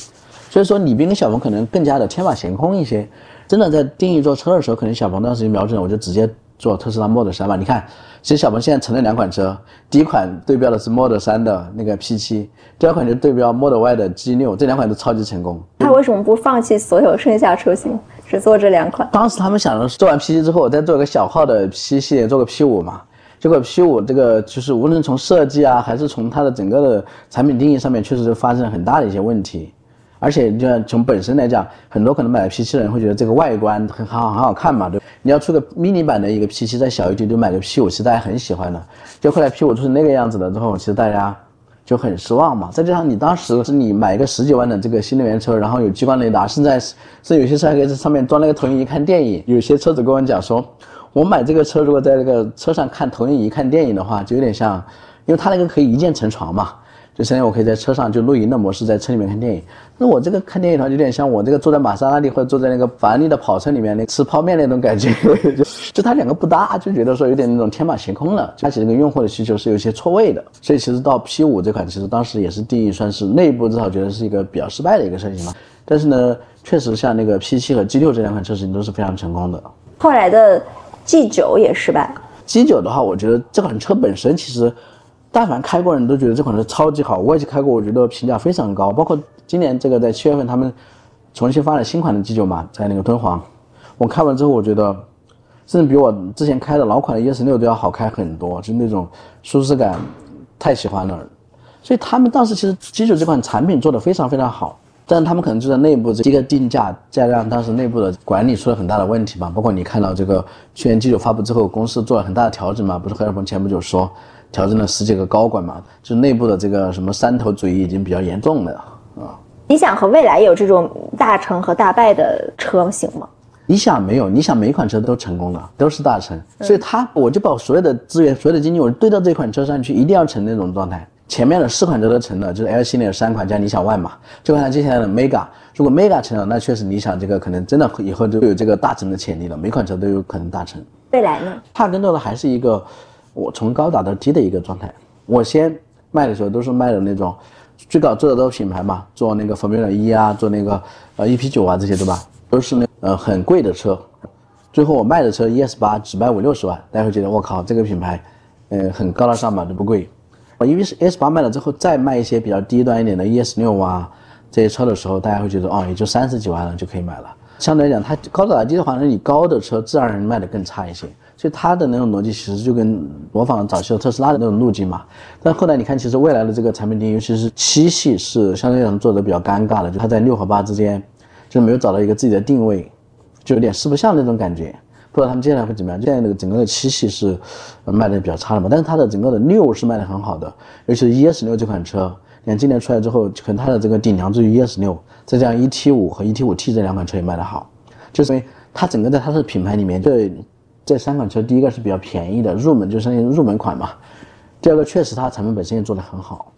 所以说李斌跟小鹏可能更加的天马行空一些。真的在定义做车的时候，可能小鹏当时就瞄准，我就直接做特斯拉 Model 3嘛。你看。其实小鹏现在成了两款车，第一款对标的是 Model 3的那个 P7，第二款就对标 Model Y 的 G6，这两款都超级成功。他为什么不放弃所有剩下车型，只做这两款？当时他们想的是做完 P7 之后，再做一个小号的 P 系列，做个 P5 嘛。结果 P5 这个就是无论从设计啊，还是从它的整个的产品定义上面，确实就发生了很大的一些问题。而且，就像从本身来讲，很多可能买了 P7 的人会觉得这个外观很好，很好看嘛，对你要出个 mini 版的一个 P7 再小一点，就买个 P5，其实大家很喜欢的。就后来 P5 出成那个样子了之后，其实大家就很失望嘛。再加上你当时是你买一个十几万的这个新能源车，然后有激光雷达，现在是有些车还可以在上面装那个投影仪看电影。有些车主跟我讲说，我买这个车如果在那个车上看投影仪看电影的话，就有点像，因为它那个可以一键成床嘛。就相当于我可以在车上就露营的模式，在车里面看电影。那我这个看电影的话，有点像我这个坐在玛莎拉蒂或者坐在那个法拉利的跑车里面那吃泡面那种感觉，就就它两个不搭，就觉得说有点那种天马行空了。它其实跟用户的需求是有些错位的。所以其实到 P 五这款，其实当时也是定义算是内部至少觉得是一个比较失败的一个车型嘛。但是呢，确实像那个 P 七和 G 六这两款车型都是非常成功的。后来的 G 九也失败。G 九的话，我觉得这款车本身其实。但凡开过人都觉得这款车超级好，我也去开过，我觉得评价非常高。包括今年这个在七月份他们重新发了新款的 G9 嘛，在那个敦煌，我开完之后我觉得，甚至比我之前开的老款的 ES6 都要好开很多，就那种舒适感，太喜欢了。所以他们当时其实 G9 这款产品做的非常非常好，但是他们可能就在内部这一个定价，加上当时内部的管理出了很大的问题嘛。包括你看到这个去年 G9 发布之后，公司做了很大的调整嘛，不是何小鹏前不久说。调整了十几个高管嘛，就内部的这个什么山头主义已经比较严重了啊。理想和蔚来有这种大成和大败的车型吗？理想没有，理想每一款车都成功了，都是大成，所以它我就把所有的资源、所有的精力，我堆到这款车上去，一定要成那种状态。前面的四款车都成了，就是 L 系列三款加理想 ONE 嘛，就看接下来的 Mega，如果 Mega 成了，那确实理想这个可能真的以后就有这个大成的潜力了，每款车都有可能大成。未来呢？它更多的还是一个。我从高打到低的一个状态。我先卖的时候都是卖的那种最高做的都是品牌嘛，做那个 Formula 一啊，做那个呃 EP 九啊这些对吧？都是那呃很贵的车。最后我卖的车 ES 八只卖五六十万，大家会觉得我靠这个品牌，呃很高大上嘛，都不贵。我因为是 ES 八卖了之后，再卖一些比较低端一点的 ES 六啊这些车的时候，大家会觉得哦也就三十几万了就可以买了。相对来讲，它高打低的话，那你高的车自然而然卖的更差一些。所以它的那种逻辑其实就跟模仿早期的特斯拉的那种路径嘛。但后来你看，其实未来的这个产品定义，尤其是七系，是相对来讲做的比较尴尬的，就它在六和八之间，就是没有找到一个自己的定位，就有点四不像那种感觉。不知道他们接下来会怎么样。现在那个整个的七系是卖的比较差的嘛，但是它的整个的六是卖的很好的，尤其是 ES 六这款车，你看今年出来之后，可能它的这个顶梁柱 ES 六，再加上 ET 五和 ET 五 T 这两款车也卖得好，就是因为它整个在它的品牌里面，对这三款车，第一个是比较便宜的入门，就相当于入门款嘛。第二个确实它产品本身也做得很好。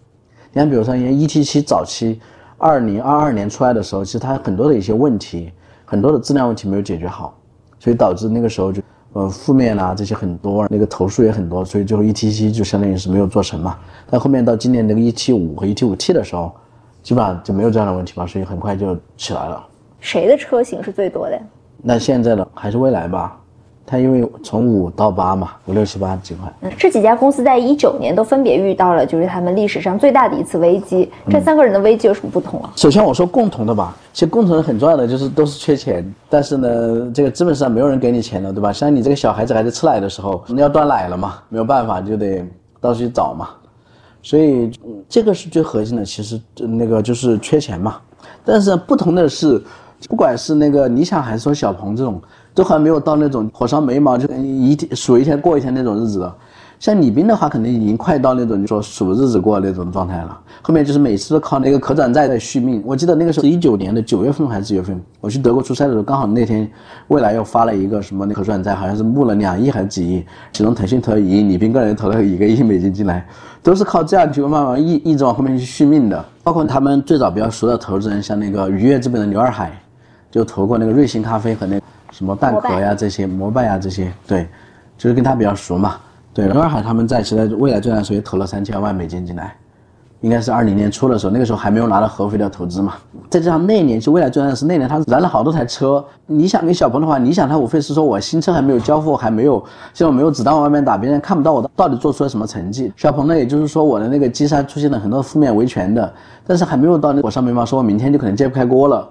你看，比如说像 ET 七早期，二零二二年出来的时候，其实它很多的一些问题，很多的质量问题没有解决好，所以导致那个时候就。呃，负面啊，这些很多，那个投诉也很多，所以最后 E T 七就相当于是没有做成嘛。但后面到今年那个 E T 五和 E T 五 T 的时候，基本上就没有这样的问题嘛，所以很快就起来了。谁的车型是最多的？那现在的还是蔚来吧。它因为从五到八嘛，五六七八几块。嗯，这几家公司在一九年都分别遇到了就是他们历史上最大的一次危机。这三个人的危机有什么不同啊？首先我说共同的吧，其实共同的很重要的就是都是缺钱，但是呢，这个资本市场没有人给你钱了，对吧？像你这个小孩子还在吃奶的时候，你要断奶了嘛，没有办法就得到处去找嘛。所以这个是最核心的，其实那个就是缺钱嘛。但是不同的是，不管是那个理想还是说小鹏这种。都还没有到那种火烧眉毛就一天数一天过一天那种日子，像李斌的话，肯定已经快到那种就说数日子过那种状态了。后面就是每次都靠那个可转债在续命。我记得那个时候是一九年的九月份还是几月份，我去德国出差的时候，刚好那天未来又发了一个什么可转债，好像是募了两亿还是几亿，其中腾讯投了一亿，李斌个人投了一个亿美金进来，都是靠这样就慢慢一一直往后面去续命的。包括他们最早比较熟的投资人，像那个愉悦资本的刘二海，就投过那个瑞幸咖啡和那。什么蛋壳呀，这些摩拜呀，这些对，就是跟他比较熟嘛。对，刘尔海他们在其实未来最大的时候也投了三千万美金进来，应该是二零年初的时候，那个时候还没有拿到合肥的投资嘛。再加上那年是未来最段是那年他燃了好多台车。你想跟小鹏的话，你想他无非是说我新车还没有交付，还没有，现在没有子弹往外面打，别人看不到我到底做出了什么成绩。小鹏呢，也就是说我的那个机山出现了很多负面维权的，但是还没有到那火烧眉毛，说我明天就可能揭不开锅了。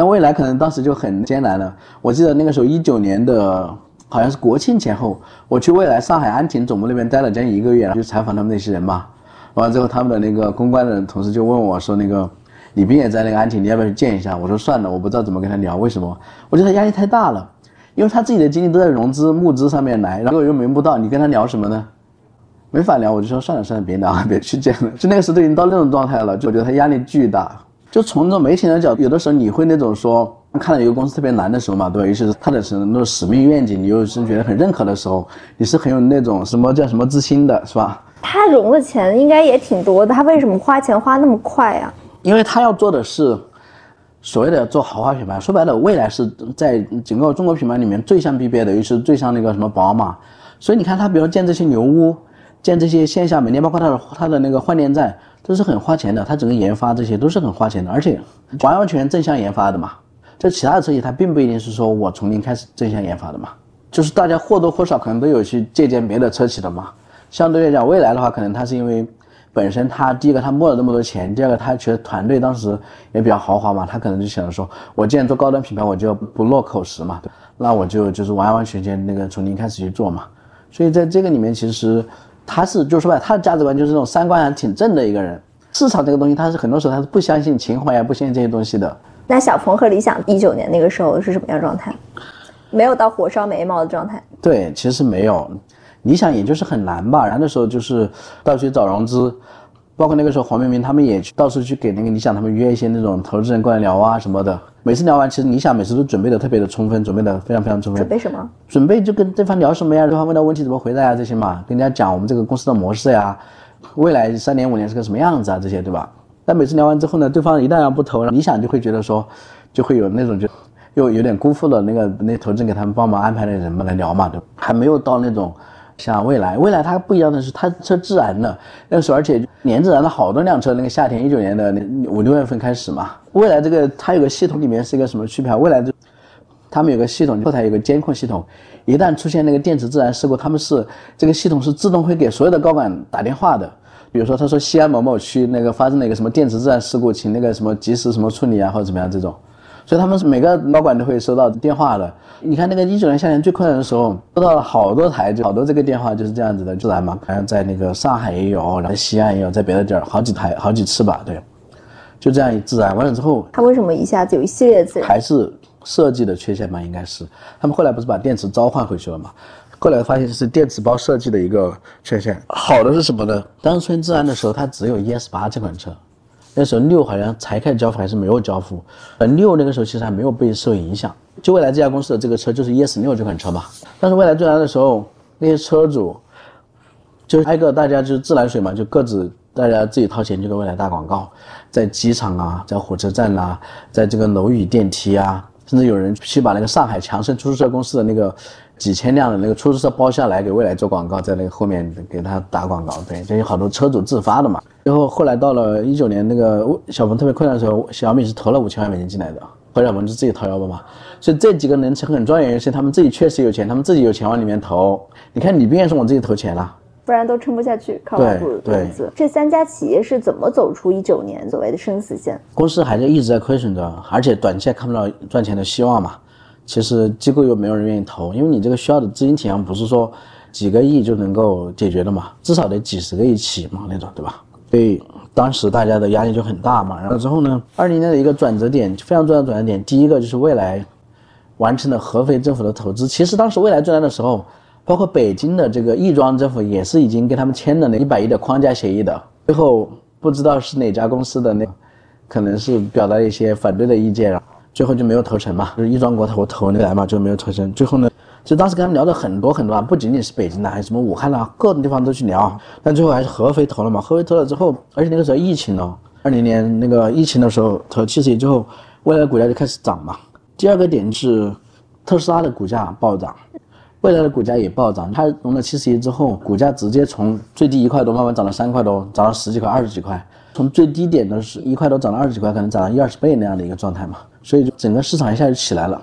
但未来可能当时就很艰难了。我记得那个时候一九年的，好像是国庆前后，我去未来上海安亭总部那边待了将近一个月，去采访他们那些人嘛。完了之后，他们的那个公关的同事就问我说：“那个李斌也在那个安亭，你要不要去见一下？”我说：“算了，我不知道怎么跟他聊。为什么？我觉得他压力太大了，因为他自己的精力都在融资募资上面来，然后又轮不到，你跟他聊什么呢？没法聊。我就说算了算了，别聊，别去见了。就那个时候都已经到那种状态了，就我觉得他压力巨大。”就从这种媒体的角度，有的时候你会那种说，看到一个公司特别难的时候嘛，对吧？尤其是他的是那种使命愿景，你又是觉得很认可的时候，你是很有那种什么叫什么自信的，是吧？他融的钱应该也挺多的，他为什么花钱花那么快呀？因为他要做的是所谓的做豪华品牌，说白了，未来是在整个中国品牌里面最像 BBA 的，尤其是最像那个什么宝马。所以你看他，比如建这些牛屋，建这些线下门店，包括他的他的那个换电站。都是很花钱的，它整个研发这些都是很花钱的，而且完完全正向研发的嘛。这其他的车企它并不一定是说我从零开始正向研发的嘛，就是大家或多或少可能都有去借鉴别的车企的嘛。相对来讲，未来的话，可能它是因为本身它第一个它募了那么多钱，第二个它其实团队当时也比较豪华嘛，它可能就想着说，我既然做高端品牌，我就不落口实嘛，那我就就是完完全全那个从零开始去做嘛。所以在这个里面，其实。他是就是说白，他的价值观就是那种三观还挺正的一个人。市场这个东西，他是很多时候他是不相信情怀呀，不相信这些东西的。那小鹏和理想一九年那个时候是什么样状态？没有到火烧眉毛的状态。对，其实没有。理想也就是很难吧，然后那时候就是到处找融资。包括那个时候，黄明明他们也去到处去给那个理想他们约一些那种投资人过来聊啊什么的。每次聊完，其实理想每次都准备的特别的充分，准备的非常非常充分。准备什么？准备就跟对方聊什么呀？对方问到问题怎么回答呀？这些嘛，跟人家讲我们这个公司的模式呀，未来三年五年是个什么样子啊？这些对吧？但每次聊完之后呢，对方一旦要不投，理想就会觉得说，就会有那种就又有点辜负了那个那投资人给他们帮忙安排的人们来聊嘛，对还没有到那种。像蔚来，蔚来它不一样的是，它车自燃的，那个时候而且连着燃了好多辆车。那个夏天一九年的五六月份开始嘛，蔚来这个它有个系统里面是一个什么区别？蔚来就他们有个系统，后台有个监控系统，一旦出现那个电池自燃事故，他们是这个系统是自动会给所有的高管打电话的。比如说他说西安某某区那个发生了一个什么电池自燃事故，请那个什么及时什么处理啊或者怎么样这种。所以他们是每个高管都会收到电话的。你看那个一九年夏天最困难的时候，收到了好多台，就好多这个电话就是这样子的，自燃嘛。好像在那个上海也有，然后西安也有，在别的地儿好几台、好几次吧。对，就这样一自燃完了之后，他为什么一下子有一系列自燃？还是设计的缺陷吧？应该是他们后来不是把电池召唤回去了嘛？后来发现是电池包设计的一个缺陷。好的是什么呢？当时出现自燃的时候，它只有 ES 八这款车。那时候六好像才开始交付还是没有交付，呃六那个时候其实还没有被受影响。就未来这家公司的这个车就是 ES 六这款车嘛，但是未来最难的时候，那些车主就挨个大家就是自来水嘛，就各自大家自己掏钱就给未来打广告，在机场啊，在火车站呐、在这个楼宇电梯啊，甚至有人去把那个上海强生出租车公司的那个几千辆的那个出租车包下来给未来做广告，在那个后面给他打广告，对，这有好多车主自发的嘛。然后后来到了一九年那个小鹏特别困难的时候，小米是投了五千万美金进来的，后来我们就自己掏腰包嘛。所以这几个能成很重要原因是他们自己确实有钱，他们自己有钱往里面投。你看李斌也是我自己投钱了。不然都撑不下去，靠外部投资。这三家企业是怎么走出一九年所谓的生死线？公司还是一直在亏损着，而且短期看不到赚钱的希望嘛。其实机构又没有人愿意投，因为你这个需要的资金体量不是说几个亿就能够解决的嘛，至少得几十个亿起嘛那种，对吧？所以当时大家的压力就很大嘛。然后之后呢，二零年的一个转折点，非常重要的转折点，第一个就是未来完成了合肥政府的投资。其实当时未来最难的时候。包括北京的这个亦庄政府也是已经跟他们签了那一百亿的框架协议的，最后不知道是哪家公司的那，可能是表达一些反对的意见，最后就没有投成嘛，就是亦庄国投投那来嘛，就没有投成。最后呢，就当时跟他们聊的很多很多啊，不仅仅是北京的，还有什么武汉啊，各种地方都去聊，但最后还是合肥投了嘛。合肥投了之后，而且那个时候疫情哦，二零年那个疫情的时候投七十亿之后，未来的股价就开始涨嘛。第二个点是特斯拉的股价暴涨。未来的股价也暴涨，它融了七十亿之后，股价直接从最低一块多慢慢涨到三块多，涨到十几块、二十几块，从最低点的是一块多涨到二十几块，可能涨了一二十倍那样的一个状态嘛，所以就整个市场一下就起来了。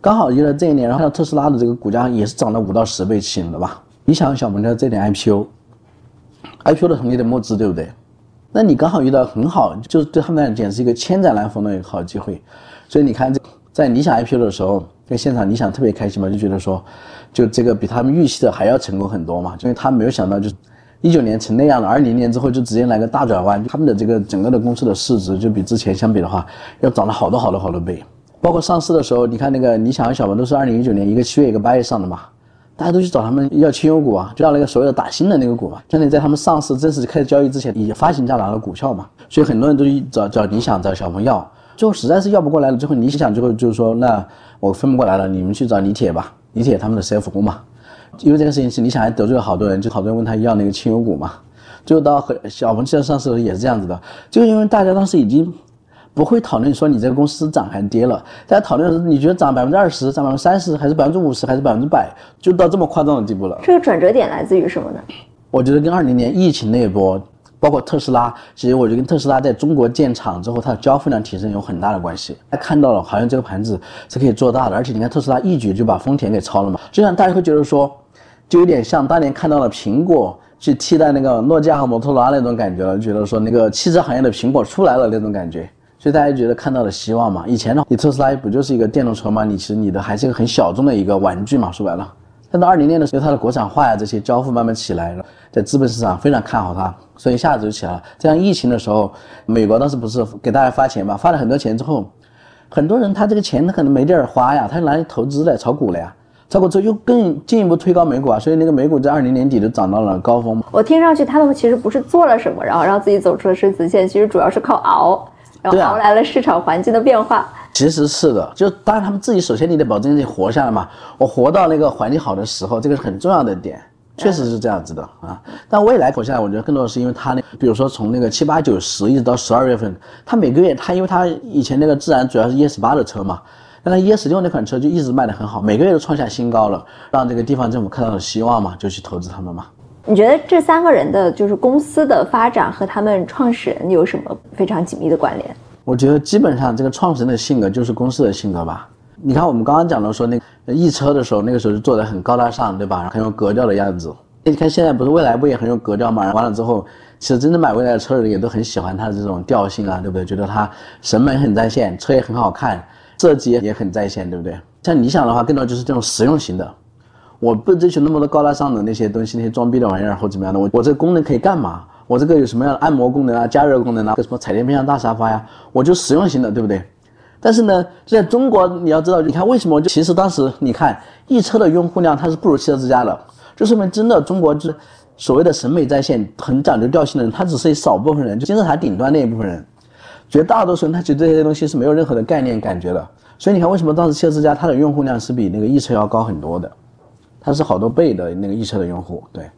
刚好就在这一年，然后特斯拉的这个股价也是涨了五到十倍起的吧。你想想小鹏的这点 IPO，IPO 的同业的募资对不对？那你刚好遇到很好，就是对他们来讲是一个千载难逢的一个好机会，所以你看在理想 IPO 的时候。在现场，理想特别开心嘛，就觉得说，就这个比他们预期的还要成功很多嘛，因为他没有想到，就是一九年成那样了，二零年之后就直接来个大转弯，他们的这个整个的公司的市值就比之前相比的话，要涨了好多好多好多倍。包括上市的时候，你看那个理想和小鹏都是二零一九年一个七月一个八月上的嘛，大家都去找他们要清油股啊，就要那个所谓的打新的那个股嘛，相当于在他们上市正式开始交易之前，以发行价拿了股票嘛，所以很多人都去找找理想找小鹏要。最后实在是要不过来了，最后理想最后就是说，那我分不过来了，你们去找李铁吧，李铁他们的 CFO 嘛。因为这个事情是你想还得罪了好多人，就好多人问他要那个清油股嘛。最后到小鹏汽车上市的时候也是这样子的，就因为大家当时已经不会讨论说你这个公司涨还跌了，大家讨论的是你觉得涨百分之二十、涨百分之三十，还是百分之五十，还是百分之百，就到这么夸张的地步了。这个转折点来自于什么呢？我觉得跟二零年疫情那一波。包括特斯拉，其实我觉得跟特斯拉在中国建厂之后，它的交付量提升有很大的关系。他看到了，好像这个盘子是可以做大的，而且你看特斯拉一举就把丰田给超了嘛，就像大家会觉得说，就有点像当年看到了苹果去替代那个诺基亚和摩托罗拉那种感觉了，觉得说那个汽车行业的苹果出来了那种感觉，所以大家觉得看到了希望嘛。以前呢，你特斯拉不就是一个电动车吗？你其实你的还是一个很小众的一个玩具嘛，说白了。但到二零年的时候，它的国产化呀，这些交付慢慢起来了，在资本市场非常看好它，所以一下子就起来了。这样疫情的时候，美国当时不是给大家发钱嘛，发了很多钱之后，很多人他这个钱他可能没地儿花呀，他就拿来投资了，炒股了呀，炒股之后又更进一步推高美股啊，所以那个美股在二零年底就涨到了高峰。我听上去他们其实不是做了什么，然后让自己走出了生死线，其实主要是靠熬，然后熬来了市场环境的变化。其实是的，就当然他们自己首先你得保证自己活下来嘛。我活到那个环境好的时候，这个是很重要的点，确实是这样子的啊。但未来活下来，我觉得更多的是因为他那，比如说从那个七八九十一直到十二月份，他每个月他因为他以前那个自然主要是 ES 八的车嘛，那他 ES 六那款车就一直卖得很好，每个月都创下新高了，让这个地方政府看到了希望嘛，就去投资他们嘛。你觉得这三个人的就是公司的发展和他们创始人有什么非常紧密的关联？我觉得基本上这个创始人的性格就是公司的性格吧。你看我们刚刚讲的说那个易车的时候，那个时候就做的很高大上，对吧？很有格调的样子。你看现在不是未来不也很有格调吗？完了之后，其实真正买未来的车的人也都很喜欢它的这种调性啊，对不对？觉得它审美很在线，车也很好看，设计也很在线，对不对？像理想的话，更多就是这种实用型的。我不追求那么多高大上的那些东西，那些装逼的玩意儿或怎么样的。我我这个功能可以干嘛？我这个有什么样的按摩功能啊、加热功能啊？什么彩电冰箱、大沙发呀？我就实用型的，对不对？但是呢，在中国你要知道，你看为什么？其实当时你看，易车的用户量它是不如汽车之家的，就说明真的中国就是所谓的审美在线、很讲究调性的人，他只是一少部分人，就金字塔顶端那一部分人。绝大多数人他其实这些东西是没有任何的概念感觉的。所以你看，为什么当时汽车之家它的用户量是比那个易车要高很多的？它是好多倍的那个易车的用户，对。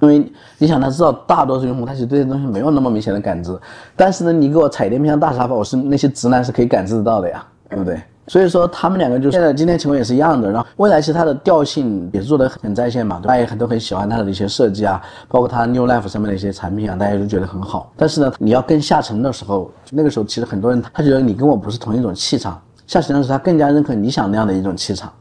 因为你想，他知道大多数用户他其实对这些东西没有那么明显的感知，但是呢，你给我踩电瓶箱大沙发，我是那些直男是可以感知得到的呀，对不对？所以说他们两个就现在今天情况也是一样的。然后未来其实它的调性也是做的很在线嘛，大家也很都很喜欢它的一些设计啊，包括它 New Life 上面的一些产品啊，大家都觉得很好。但是呢，你要跟下沉的时候，那个时候其实很多人他觉得你跟我不是同一种气场，下沉的时候他更加认可你想那样的一种气场。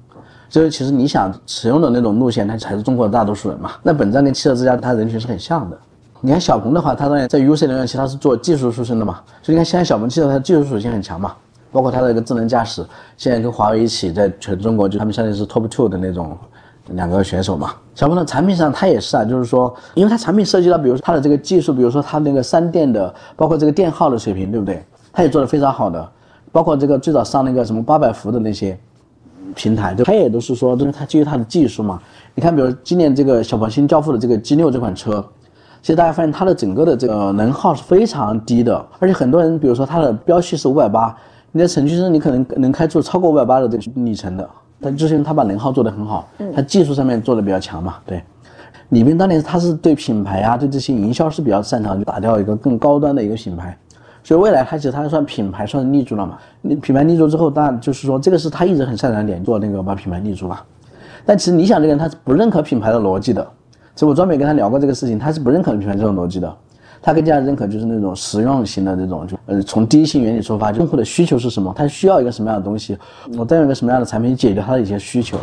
所以其实你想使用的那种路线，它才是中国的大多数人嘛。那本站跟汽车之家它人群是很像的。你看小鹏的话，它当然在 UC 能源其实它是做技术出身的嘛。所以你看现在小鹏汽车它技术属性很强嘛，包括它的一个智能驾驶，现在跟华为一起在全中国就他们相当于是 Top Two 的那种两个选手嘛。小鹏的产品上它也是啊，就是说，因为它产品涉及到比如说它的这个技术，比如说它那个三电的，包括这个电耗的水平，对不对？它也做的非常好的，包括这个最早上那个什么八百伏的那些。平台，它也都是说，就是它基于它的技术嘛。你看，比如今年这个小鹏新交付的这个 G 六这款车，其实大家发现它的整个的这个能耗是非常低的，而且很多人，比如说它的标系是五百八，你在城区上你可能能开出超过五百八的这个里程的。但之前他把能耗做得很好，他技术上面做的比较强嘛。对，李斌当年他是对品牌啊，对这些营销是比较擅长，就打掉一个更高端的一个品牌。所以未来他其实他算品牌算是立住了嘛？你品牌立住之后，当然就是说这个是他一直很擅长点，做那个把品牌立住了。但其实理想这个人他是不认可品牌的逻辑的，所以我专门跟他聊过这个事情，他是不认可品牌这种逻辑的，他更加认可就是那种实用型的这种，就呃从第一性原理出发，用户的需求是什么，他需要一个什么样的东西，我再用一个什么样的产品解决他的一些需求。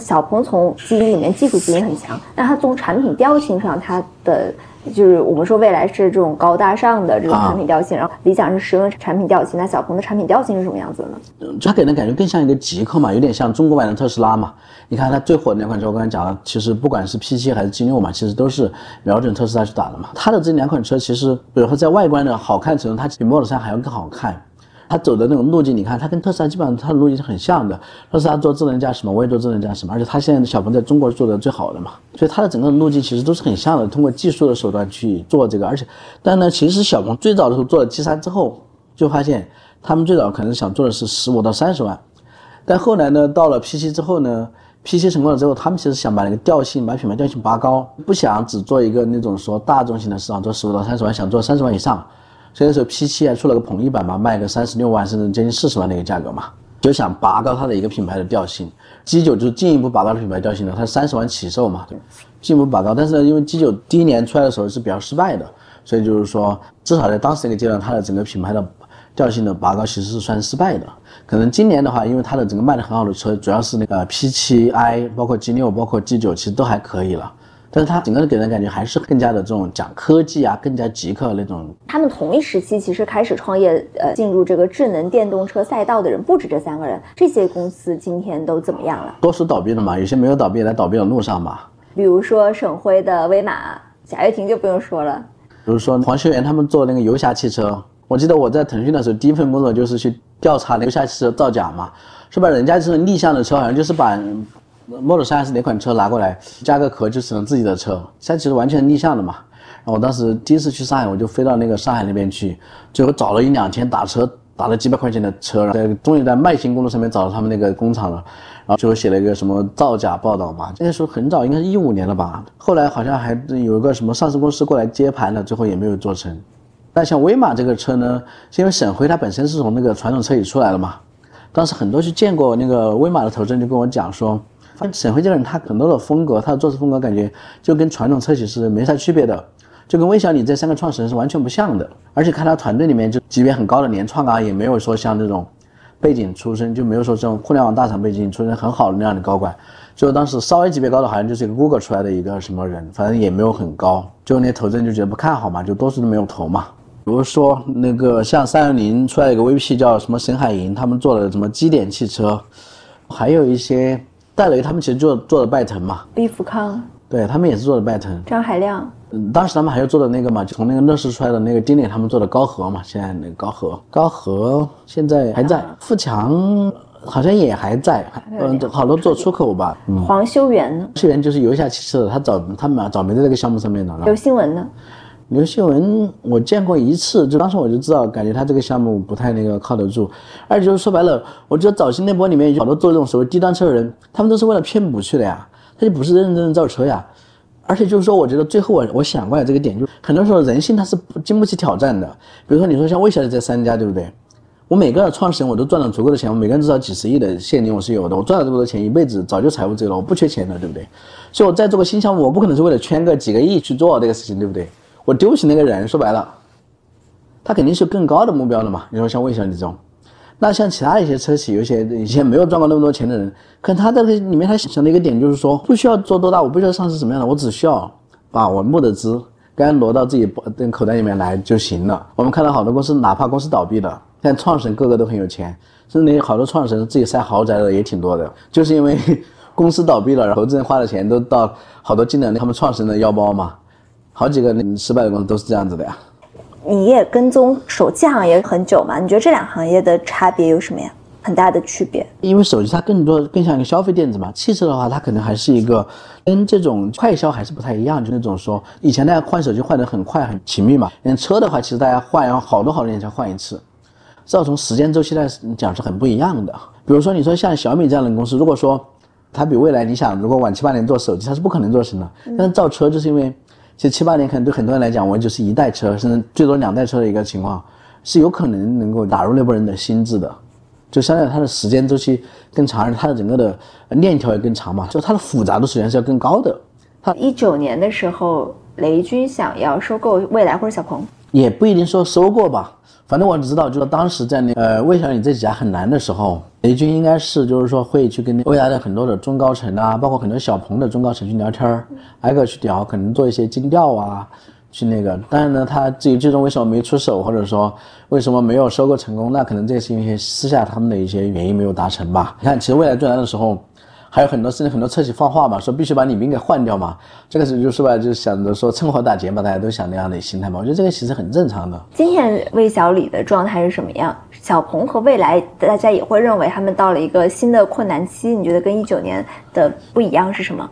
小鹏从基因里面技术基因很强，但他从产品调性上，他的。就是我们说未来是这种高大上的这种产品调性，然后理想是实用产品调性。那小鹏的产品调性是什么样子的呢？它给人感觉更像一个极客嘛，有点像中国版的特斯拉嘛。你看它最火的两款车，我刚才讲了，其实不管是 P7 还是 G6 嘛，其实都是瞄准特斯拉去打的嘛。它的这两款车其实，比如说在外观的好看程度，它比 Model 3还要更好看。他走的那种路径，你看他跟特斯拉基本上他的路径是很像的。特斯拉做智能驾驶嘛，我也做智能驾驶嘛，而且他现在的小鹏在中国做的最好的嘛，所以它的整个路径其实都是很像的。通过技术的手段去做这个，而且，但呢，其实小鹏最早的时候做了 G3 之后，就发现他们最早可能想做的是十五到三十万，但后来呢，到了 P7 之后呢，P7 成功了之后，他们其实想把那个调性，把品牌调性拔高，不想只做一个那种说大众型的市场，做十五到三十万，想做三十万以上。所以那时候 P7 还出了个统一版嘛，卖个三十六万甚至接近四十万的一个价格嘛，就想拔高它的一个品牌的调性。G9 就是进一步拔高了品牌调性的，它三十万起售嘛，进一步拔高。但是呢，因为 G9 第一年出来的时候是比较失败的，所以就是说，至少在当时那个阶段，它的整个品牌的调性的拔高其实是算失败的。可能今年的话，因为它的整个卖的很好的车，主要是那个 P7i，包括 G6，包括 G9，其实都还可以了。但是它整个给人感觉还是更加的这种讲科技啊，更加极客那种。他们同一时期其实开始创业，呃，进入这个智能电动车赛道的人不止这三个人。这些公司今天都怎么样了？多数倒闭了嘛，有些没有倒闭，在倒闭的路上嘛。比如说沈辉的威马，贾跃亭就不用说了。比如说黄修元他们做那个游侠汽车，我记得我在腾讯的时候，第一份工作就是去调查游侠汽车造假嘛，是吧？人家这种逆向的车，好像就是把。Model 3还是哪款车拿过来加个壳就成自己的车，现在其实完全逆向的嘛。然后我当时第一次去上海，我就飞到那个上海那边去，最后找了一两天打车，打了几百块钱的车，在终于在麦新公路上面找到他们那个工厂了。然后最后写了一个什么造假报道嘛，那时候很早，应该是一五年了吧。后来好像还有一个什么上市公司过来接盘了，最后也没有做成。但像威马这个车呢，是因为沈辉他本身是从那个传统车企出来的嘛，当时很多去见过那个威马的投资人就跟我讲说。沈辉这个人，他很多的风格，他的做事风格感觉就跟传统车企是没啥区别的，就跟魏小李这三个创始人是完全不像的。而且看他团队里面就级别很高的联创啊，也没有说像这种背景出身，就没有说这种互联网大厂背景出身很好的那样的高管。就当时稍微级别高的，好像就是一个 Google 出来的一个什么人，反正也没有很高。就那投资人就觉得不看好嘛，就多数都没有投嘛。比如说那个像三六零出来一个 VP 叫什么沈海银，他们做的什么基点汽车，还有一些。戴雷他们其实做做的拜腾嘛，毕福康，对他们也是做的拜腾。张海亮，嗯，当时他们还要做的那个嘛，就从那个乐视出来的那个丁磊他们做的高和嘛，现在那个高和，高和现在还在。富强好像也还在，嗯，好多做出口吧。黄修元呢？修元就是游侠汽车的，他早他们早没在这个项目上面了。刘新文呢？刘新文我见过一次，就当时我就知道，感觉他这个项目不太那个靠得住。而且就是说白了，我觉得早期那波里面有好多做这种所谓低端车的人，他们都是为了骗补去的呀，他就不是认认真的造车呀。而且就是说，我觉得最后我我想过来这个点，就很多时候人性它是经不起挑战的。比如说你说像魏小姐这三家，对不对？我每个创始人我都赚了足够的钱，我每个人至少几十亿的现金我是有的，我赚了这么多钱，一辈子早就财务自由了，我不缺钱的，对不对？所以我在做个新项目，我不可能是为了圈个几个亿去做这个事情，对不对？我丢不起那个人，说白了，他肯定是更高的目标的嘛。你说像魏小李这种，那像其他一些车企，有些以前没有赚过那么多钱的人，可能他这个里面他想的一个点就是说，不需要做多大，我不需要上市什么样的，我只需要把我募的资该挪到自己的口袋里面来就行了。我们看到好多公司，哪怕公司倒闭了。但创始人个个都很有钱，甚至那好多创始人自己塞豪宅的也挺多的，就是因为 公司倒闭了，然后投资人花的钱都到好多进了他们创始人的腰包嘛，好几个失败的公司都是这样子的呀。你也跟踪手机行业很久嘛？你觉得这两行业的差别有什么呀？很大的区别？因为手机它更多更像一个消费电子嘛，汽车的话它可能还是一个跟这种快销还是不太一样，就那种说以前大家换手机换得很快很勤密嘛，那车的话其实大家换要好多好多年才换一次。是要从时间周期来讲是很不一样的。比如说，你说像小米这样的公司，如果说它比未来，你想如果晚七八年做手机，它是不可能做成的。但是造车就是因为，其实七八年可能对很多人来讲，我就是一代车，甚至最多两代车的一个情况，是有可能能够打入那波人的心智的。就相当于它的时间周期更长，而它的整个的链条也更长嘛，就它的复杂度实际上是要更高的。它一九年的时候，雷军想要收购蔚来或者小鹏，也不一定说收购吧。反正我只知道，就是当时在那呃魏小李这几家很难的时候，雷军应该是就是说会去跟未来的很多的中高层啊，包括很多小鹏的中高层去聊天儿，挨个去聊，可能做一些精调啊，去那个。但是呢，他至于最终为什么没出手，或者说为什么没有收购成功，那可能这是因为私下他们的一些原因没有达成吧。你看，其实未来最难的时候。还有很多甚至很多车企放话嘛，说必须把李斌给换掉嘛，这个是就是吧，就想着说趁火打劫嘛，大家都想那样的心态嘛。我觉得这个其实很正常的。今天魏小李的状态是什么样？小鹏和未来，大家也会认为他们到了一个新的困难期。你觉得跟一九年的不一样是什么？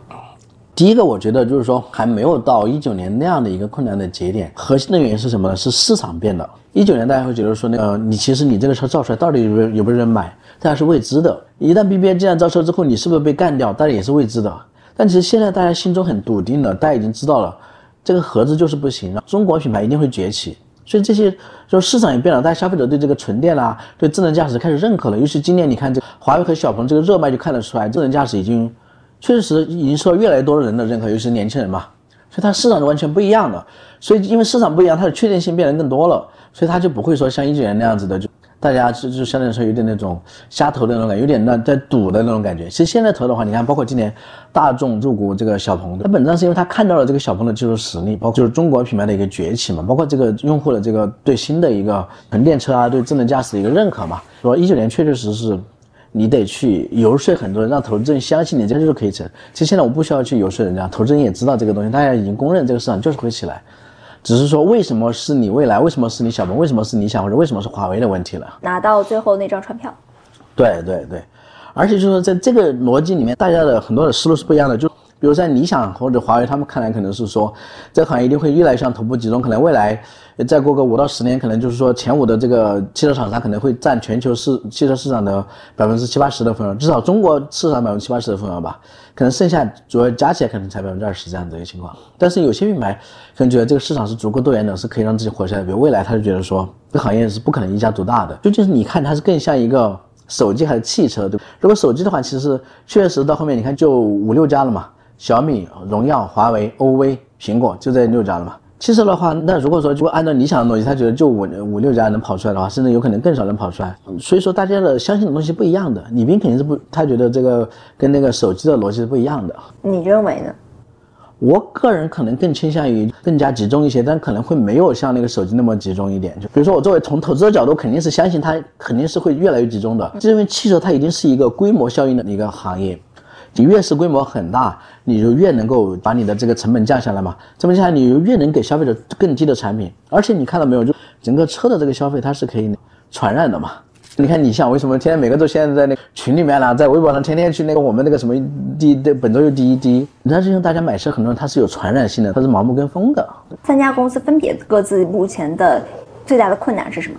第一个，我觉得就是说还没有到一九年那样的一个困难的节点。核心的原因是什么呢？是市场变了。一九年大家会觉得说，那个你其实你这个车造出来到底有没有有没有人买？大家是未知的。一旦 BBA 这样造车之后，你是不是被干掉？大家也是未知的。但其实现在大家心中很笃定了，大家已经知道了，这个合资就是不行了。中国品牌一定会崛起。所以这些就市场也变了，大家消费者对这个纯电啦，对智能驾驶开始认可了。尤其今年你看这华为和小鹏这个热卖就看得出来，智能驾驶已经确实已经受到越来越多的人的认可，尤其是年轻人嘛。所以它市场是完全不一样的。所以因为市场不一样，它的确定性变得更多了，所以它就不会说像一九年那样子的就。大家就就相对来说有点那种瞎投的那种感觉，有点那在赌的那种感觉。其实现在投的话，你看，包括今年大众入股这个小鹏，它本质上是因为他看到了这个小鹏的技术实力，包括就是中国品牌的一个崛起嘛，包括这个用户的这个对新的一个纯电车啊，对智能驾驶的一个认可嘛。说一九年确确实实，你得去游说很多人，让投资人相信你这就是可以成。其实现在我不需要去游说人家，投资人也知道这个东西，大家已经公认这个市场就是会起来。只是说，为什么是你未来？为什么是你小鹏？为什么是你想或者为什么是华为的问题了？拿到最后那张船票。对对对，而且就是说，在这个逻辑里面，大家的很多的思路是不一样的。就比如在理想或者华为他们看来，可能是说，这个行业一定会越来越向头部集中，可能未来。再过个五到十年，可能就是说前五的这个汽车厂商可能会占全球市汽车市场的百分之七八十的份额，至少中国市场百分之七八十的份额吧。可能剩下主要加起来可能才百分之二十这样的一个情况。但是有些品牌可能觉得这个市场是足够多元的，是可以让自己活下来。比如未来，他就觉得说这行业是不可能一家独大的。究竟是你看它是更像一个手机还是汽车，对？如果手机的话，其实确实到后面你看就五六家了嘛，小米、荣耀、华为、OV、苹果就这六家了嘛。汽车的话，那如果说就按照理想的逻辑，他觉得就五五六家能跑出来的话，甚至有可能更少能跑出来。所以说大家的相信的东西不一样的。李斌肯定是不，他觉得这个跟那个手机的逻辑是不一样的。你认为呢？我个人可能更倾向于更加集中一些，但可能会没有像那个手机那么集中一点。就比如说我作为从投资的角度，肯定是相信它肯定是会越来越集中的，因为汽车它一定是一个规模效应的一个行业。你越是规模很大，你就越能够把你的这个成本降下来嘛。成本降下来，你就越能给消费者更低的产品。而且你看到没有，就整个车的这个消费，它是可以传染的嘛。你看，你想为什么天天每个都现在在那群里面了，在微博上天天去那个我们那个什么第一本周又第一第一，你知道这种大家买车很多人他是有传染性的，他是盲目跟风的。三家公司分别各自目前的最大的困难是什么？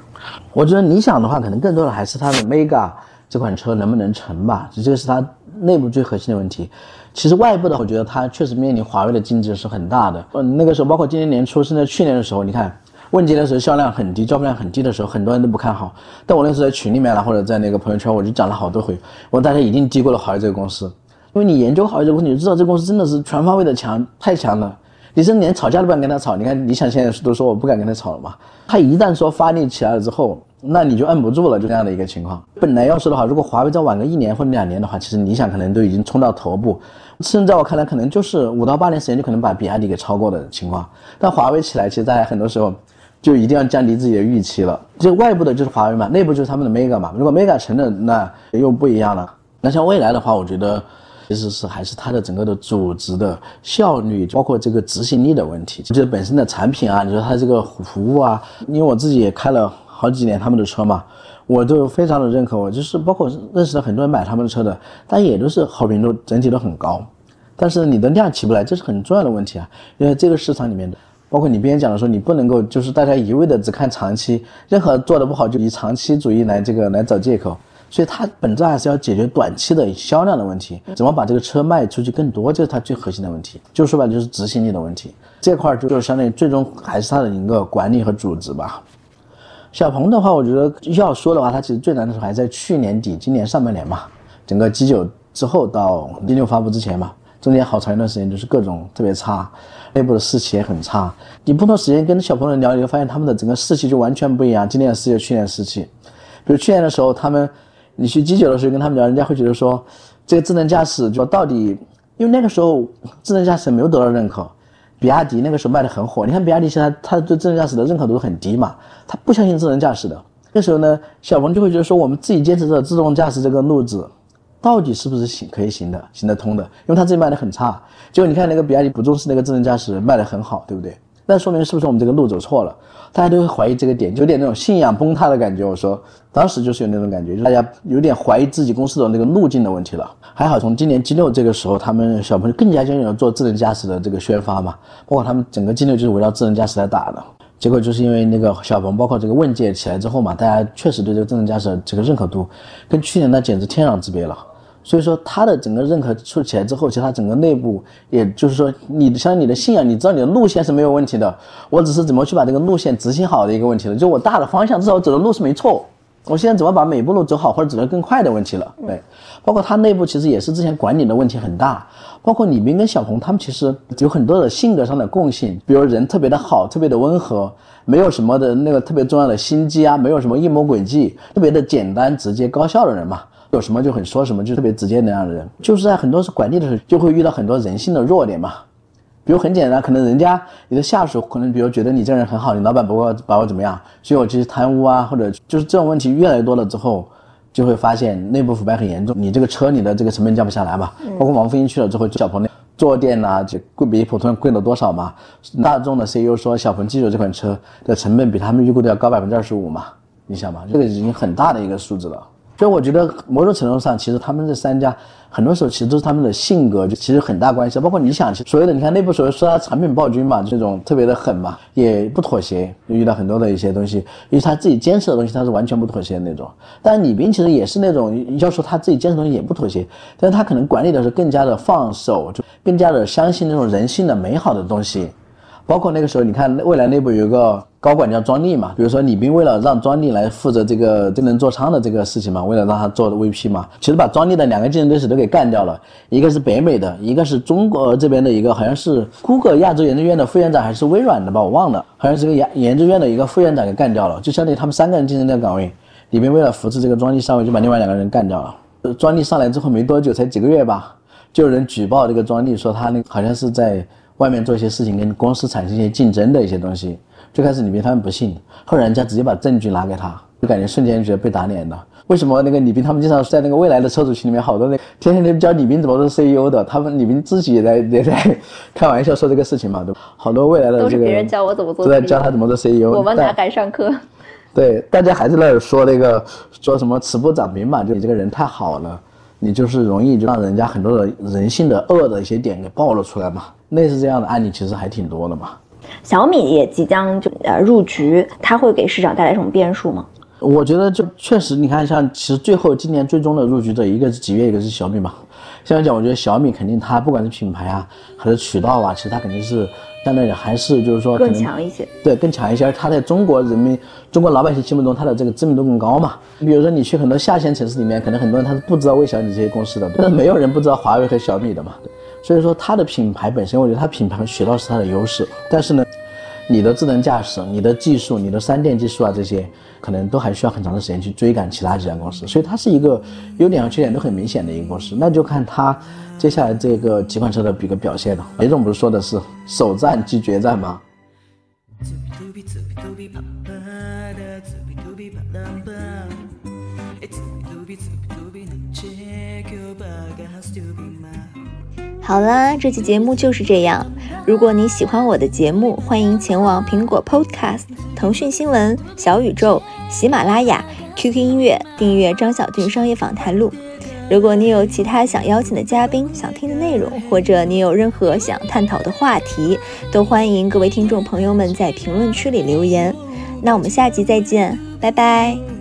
我觉得理想的话，可能更多的还是它的 Mega 这款车能不能成吧，这就是它内部最核心的问题。其实外部的，我觉得它确实面临华为的竞争是很大的。嗯，那个时候包括今年年初甚至去年的时候，你看。问界的时候销量很低，交付量很低的时候，很多人都不看好。但我那时候在群里面了，或者在那个朋友圈，我就讲了好多回，我说大家一定低估了华为这个公司，因为你研究好这个公司，你就知道这个公司真的是全方位的强，太强了。你甚至连吵架都不敢跟他吵。你看理想现在都说我不敢跟他吵了嘛。他一旦说发力起来了之后，那你就摁不住了，就这样的一个情况。本来要说的话，如果华为再晚个一年或两年的话，其实理想可能都已经冲到头部，甚至在我看来，可能就是五到八年时间就可能把比亚迪给超过的情况。但华为起来，其实在很多时候。就一定要降低自己的预期了。就外部的就是华为嘛，内部就是他们的 Mega 嘛。如果 Mega 成了，那又不一样了。那像未来的话，我觉得其实是还是它的整个的组织的效率，包括这个执行力的问题。就是本身的产品啊，你说它这个服务啊，因为我自己也开了好几年他们的车嘛，我都非常的认可。我就是包括认识了很多人买他们的车的，但也都是好评度整体都很高。但是你的量起不来，这是很重要的问题啊，因为这个市场里面的。包括你边讲的说，你不能够就是大家一味的只看长期，任何做的不好就以长期主义来这个来找借口，所以它本质还是要解决短期的销量的问题，怎么把这个车卖出去更多，这是它最核心的问题。就说白了就是执行力的问题，这块就就相当于最终还是它的一个管理和组织吧。小鹏的话，我觉得要说的话，它其实最难的时候还在去年底、今年上半年嘛，整个 G 九之后到 G 六发布之前嘛。中间好长一段时间就是各种特别差，内部的士气也很差。你不同时间跟小朋友聊，你会发现他们的整个士气就完全不一样。今年的士气，去年的士气。比如去年的时候，他们你去机九的时候跟他们聊，人家会觉得说，这个智能驾驶就到底，因为那个时候智能驾驶没有得到认可。比亚迪那个时候卖的很火，你看比亚迪现在他对智能驾驶的认可度很低嘛，他不相信智能驾驶的。那时候呢，小鹏就会觉得说，我们自己坚持着自动驾驶这个路子。到底是不是行可以行的行得通的？因为他自己卖的很差，结果你看那个比亚迪不重视那个智能驾驶卖的很好，对不对？那说明是不是我们这个路走错了？大家都会怀疑这个点，就有点那种信仰崩塌的感觉。我说当时就是有那种感觉，就大家有点怀疑自己公司的那个路径的问题了。还好从今年 G 六这个时候，他们小鹏更加坚定了做智能驾驶的这个宣发嘛，包括他们整个 G 六就是围绕智能驾驶来打的。结果就是因为那个小鹏，包括这个问界起来之后嘛，大家确实对这个智能驾驶这个认可度跟去年那简直天壤之别了。所以说，他的整个认可出起来之后，其实他整个内部，也就是说，你像你的信仰，你知道你的路线是没有问题的，我只是怎么去把这个路线执行好的一个问题了。就我大的方向，至少我走的路是没错，我现在怎么把每步路走好，或者走得更快的问题了。对，包括他内部其实也是之前管理的问题很大，包括李斌跟小鹏他们其实有很多的性格上的共性，比如人特别的好，特别的温和，没有什么的那个特别重要的心机啊，没有什么阴谋诡计，特别的简单直接高效的人嘛。有什么就很说什么，就特别直接那样的人，就是在很多是管理的时候就会遇到很多人性的弱点嘛。比如很简单，可能人家你的下属可能比如觉得你这人很好，你老板不会把我怎么样，所以我其实贪污啊，或者就是这种问题越来越多了之后，就会发现内部腐败很严重。你这个车你的这个成本降不下来嘛？包括王飞英去了之后，小鹏那坐垫呐就贵比普通人贵了多少嘛？大众的 CEO 说小鹏 G 九这款车的成本比他们预估的要高百分之二十五嘛？你想嘛，这个已经很大的一个数字了。所以我觉得某种程度上，其实他们这三家很多时候其实都是他们的性格，就其实很大关系。包括你想，所有的你看内部所谓说他产品暴君嘛，这种特别的狠嘛，也不妥协，就遇到很多的一些东西，因为他自己坚持的东西，他是完全不妥协的那种。但李斌其实也是那种，要说他自己坚持的东西也不妥协，但是他可能管理的是更加的放手，就更加的相信那种人性的美好的东西。包括那个时候，你看未来内部有一个。高管叫庄丽嘛，比如说李斌为了让庄丽来负责这个智能座舱的这个事情嘛，为了让他做 VP 嘛，其实把庄丽的两个竞争对手都给干掉了，一个是北美的，一个是中国这边的一个，好像是 Google 亚洲研究院的副院长还是微软的吧，我忘了，好像是个研研究院的一个副院长给干掉了，就相当于他们三个人竞争这个岗位，李斌为了扶持这个庄丽上位，就把另外两个人干掉了。庄丽上来之后没多久，才几个月吧，就有人举报这个庄丽说他那好像是在外面做一些事情，跟公司产生一些竞争的一些东西。最开始李斌他们不信，后来人家直接把证据拿给他，就感觉瞬间觉得被打脸了。为什么那个李斌他们经常在那个未来的车主群里面，好多那天天都教李斌怎么做 CEO 的，他们李斌自己也在也在开玩笑说这个事情嘛，都好多未来的这个都是别人教我怎么做，都在教他怎么做 CEO。我们哪敢上课？对，大家还在那儿说那个说什么慈不掌兵嘛，就你这个人太好了，你就是容易就让人家很多的人性的恶的一些点给暴露出来嘛。类似这样的案例其实还挺多的嘛。小米也即将就呃入局，它会给市场带来什么变数吗？我觉得就确实，你看像其实最后今年最终的入局的，一个是几月，一个是小米嘛。现在讲，我觉得小米肯定它不管是品牌啊，还是渠道啊，其实它肯定是相对还是就是说更强一些。对，更强一些。而它在中国人民、中国老百姓心目中，它的这个知名度更高嘛。你比如说你去很多下线城市里面，可能很多人他是不知道魏小米这些公司的，但是没有人不知道华为和小米的嘛。所以说它的品牌本身，我觉得它品牌渠道是它的优势，但是呢。你的智能驾驶、你的技术、你的三电技术啊，这些可能都还需要很长的时间去追赶其他几家公司，所以它是一个优点和缺点都很明显的一个公司。那就看它接下来这个几款车的一个表现了。雷总不是说的是首战即决战吗？好啦，这期节目就是这样。如果你喜欢我的节目，欢迎前往苹果 Podcast、腾讯新闻、小宇宙、喜马拉雅、QQ 音乐订阅张小俊商业访谈录。如果你有其他想邀请的嘉宾、想听的内容，或者你有任何想探讨的话题，都欢迎各位听众朋友们在评论区里留言。那我们下集再见，拜拜。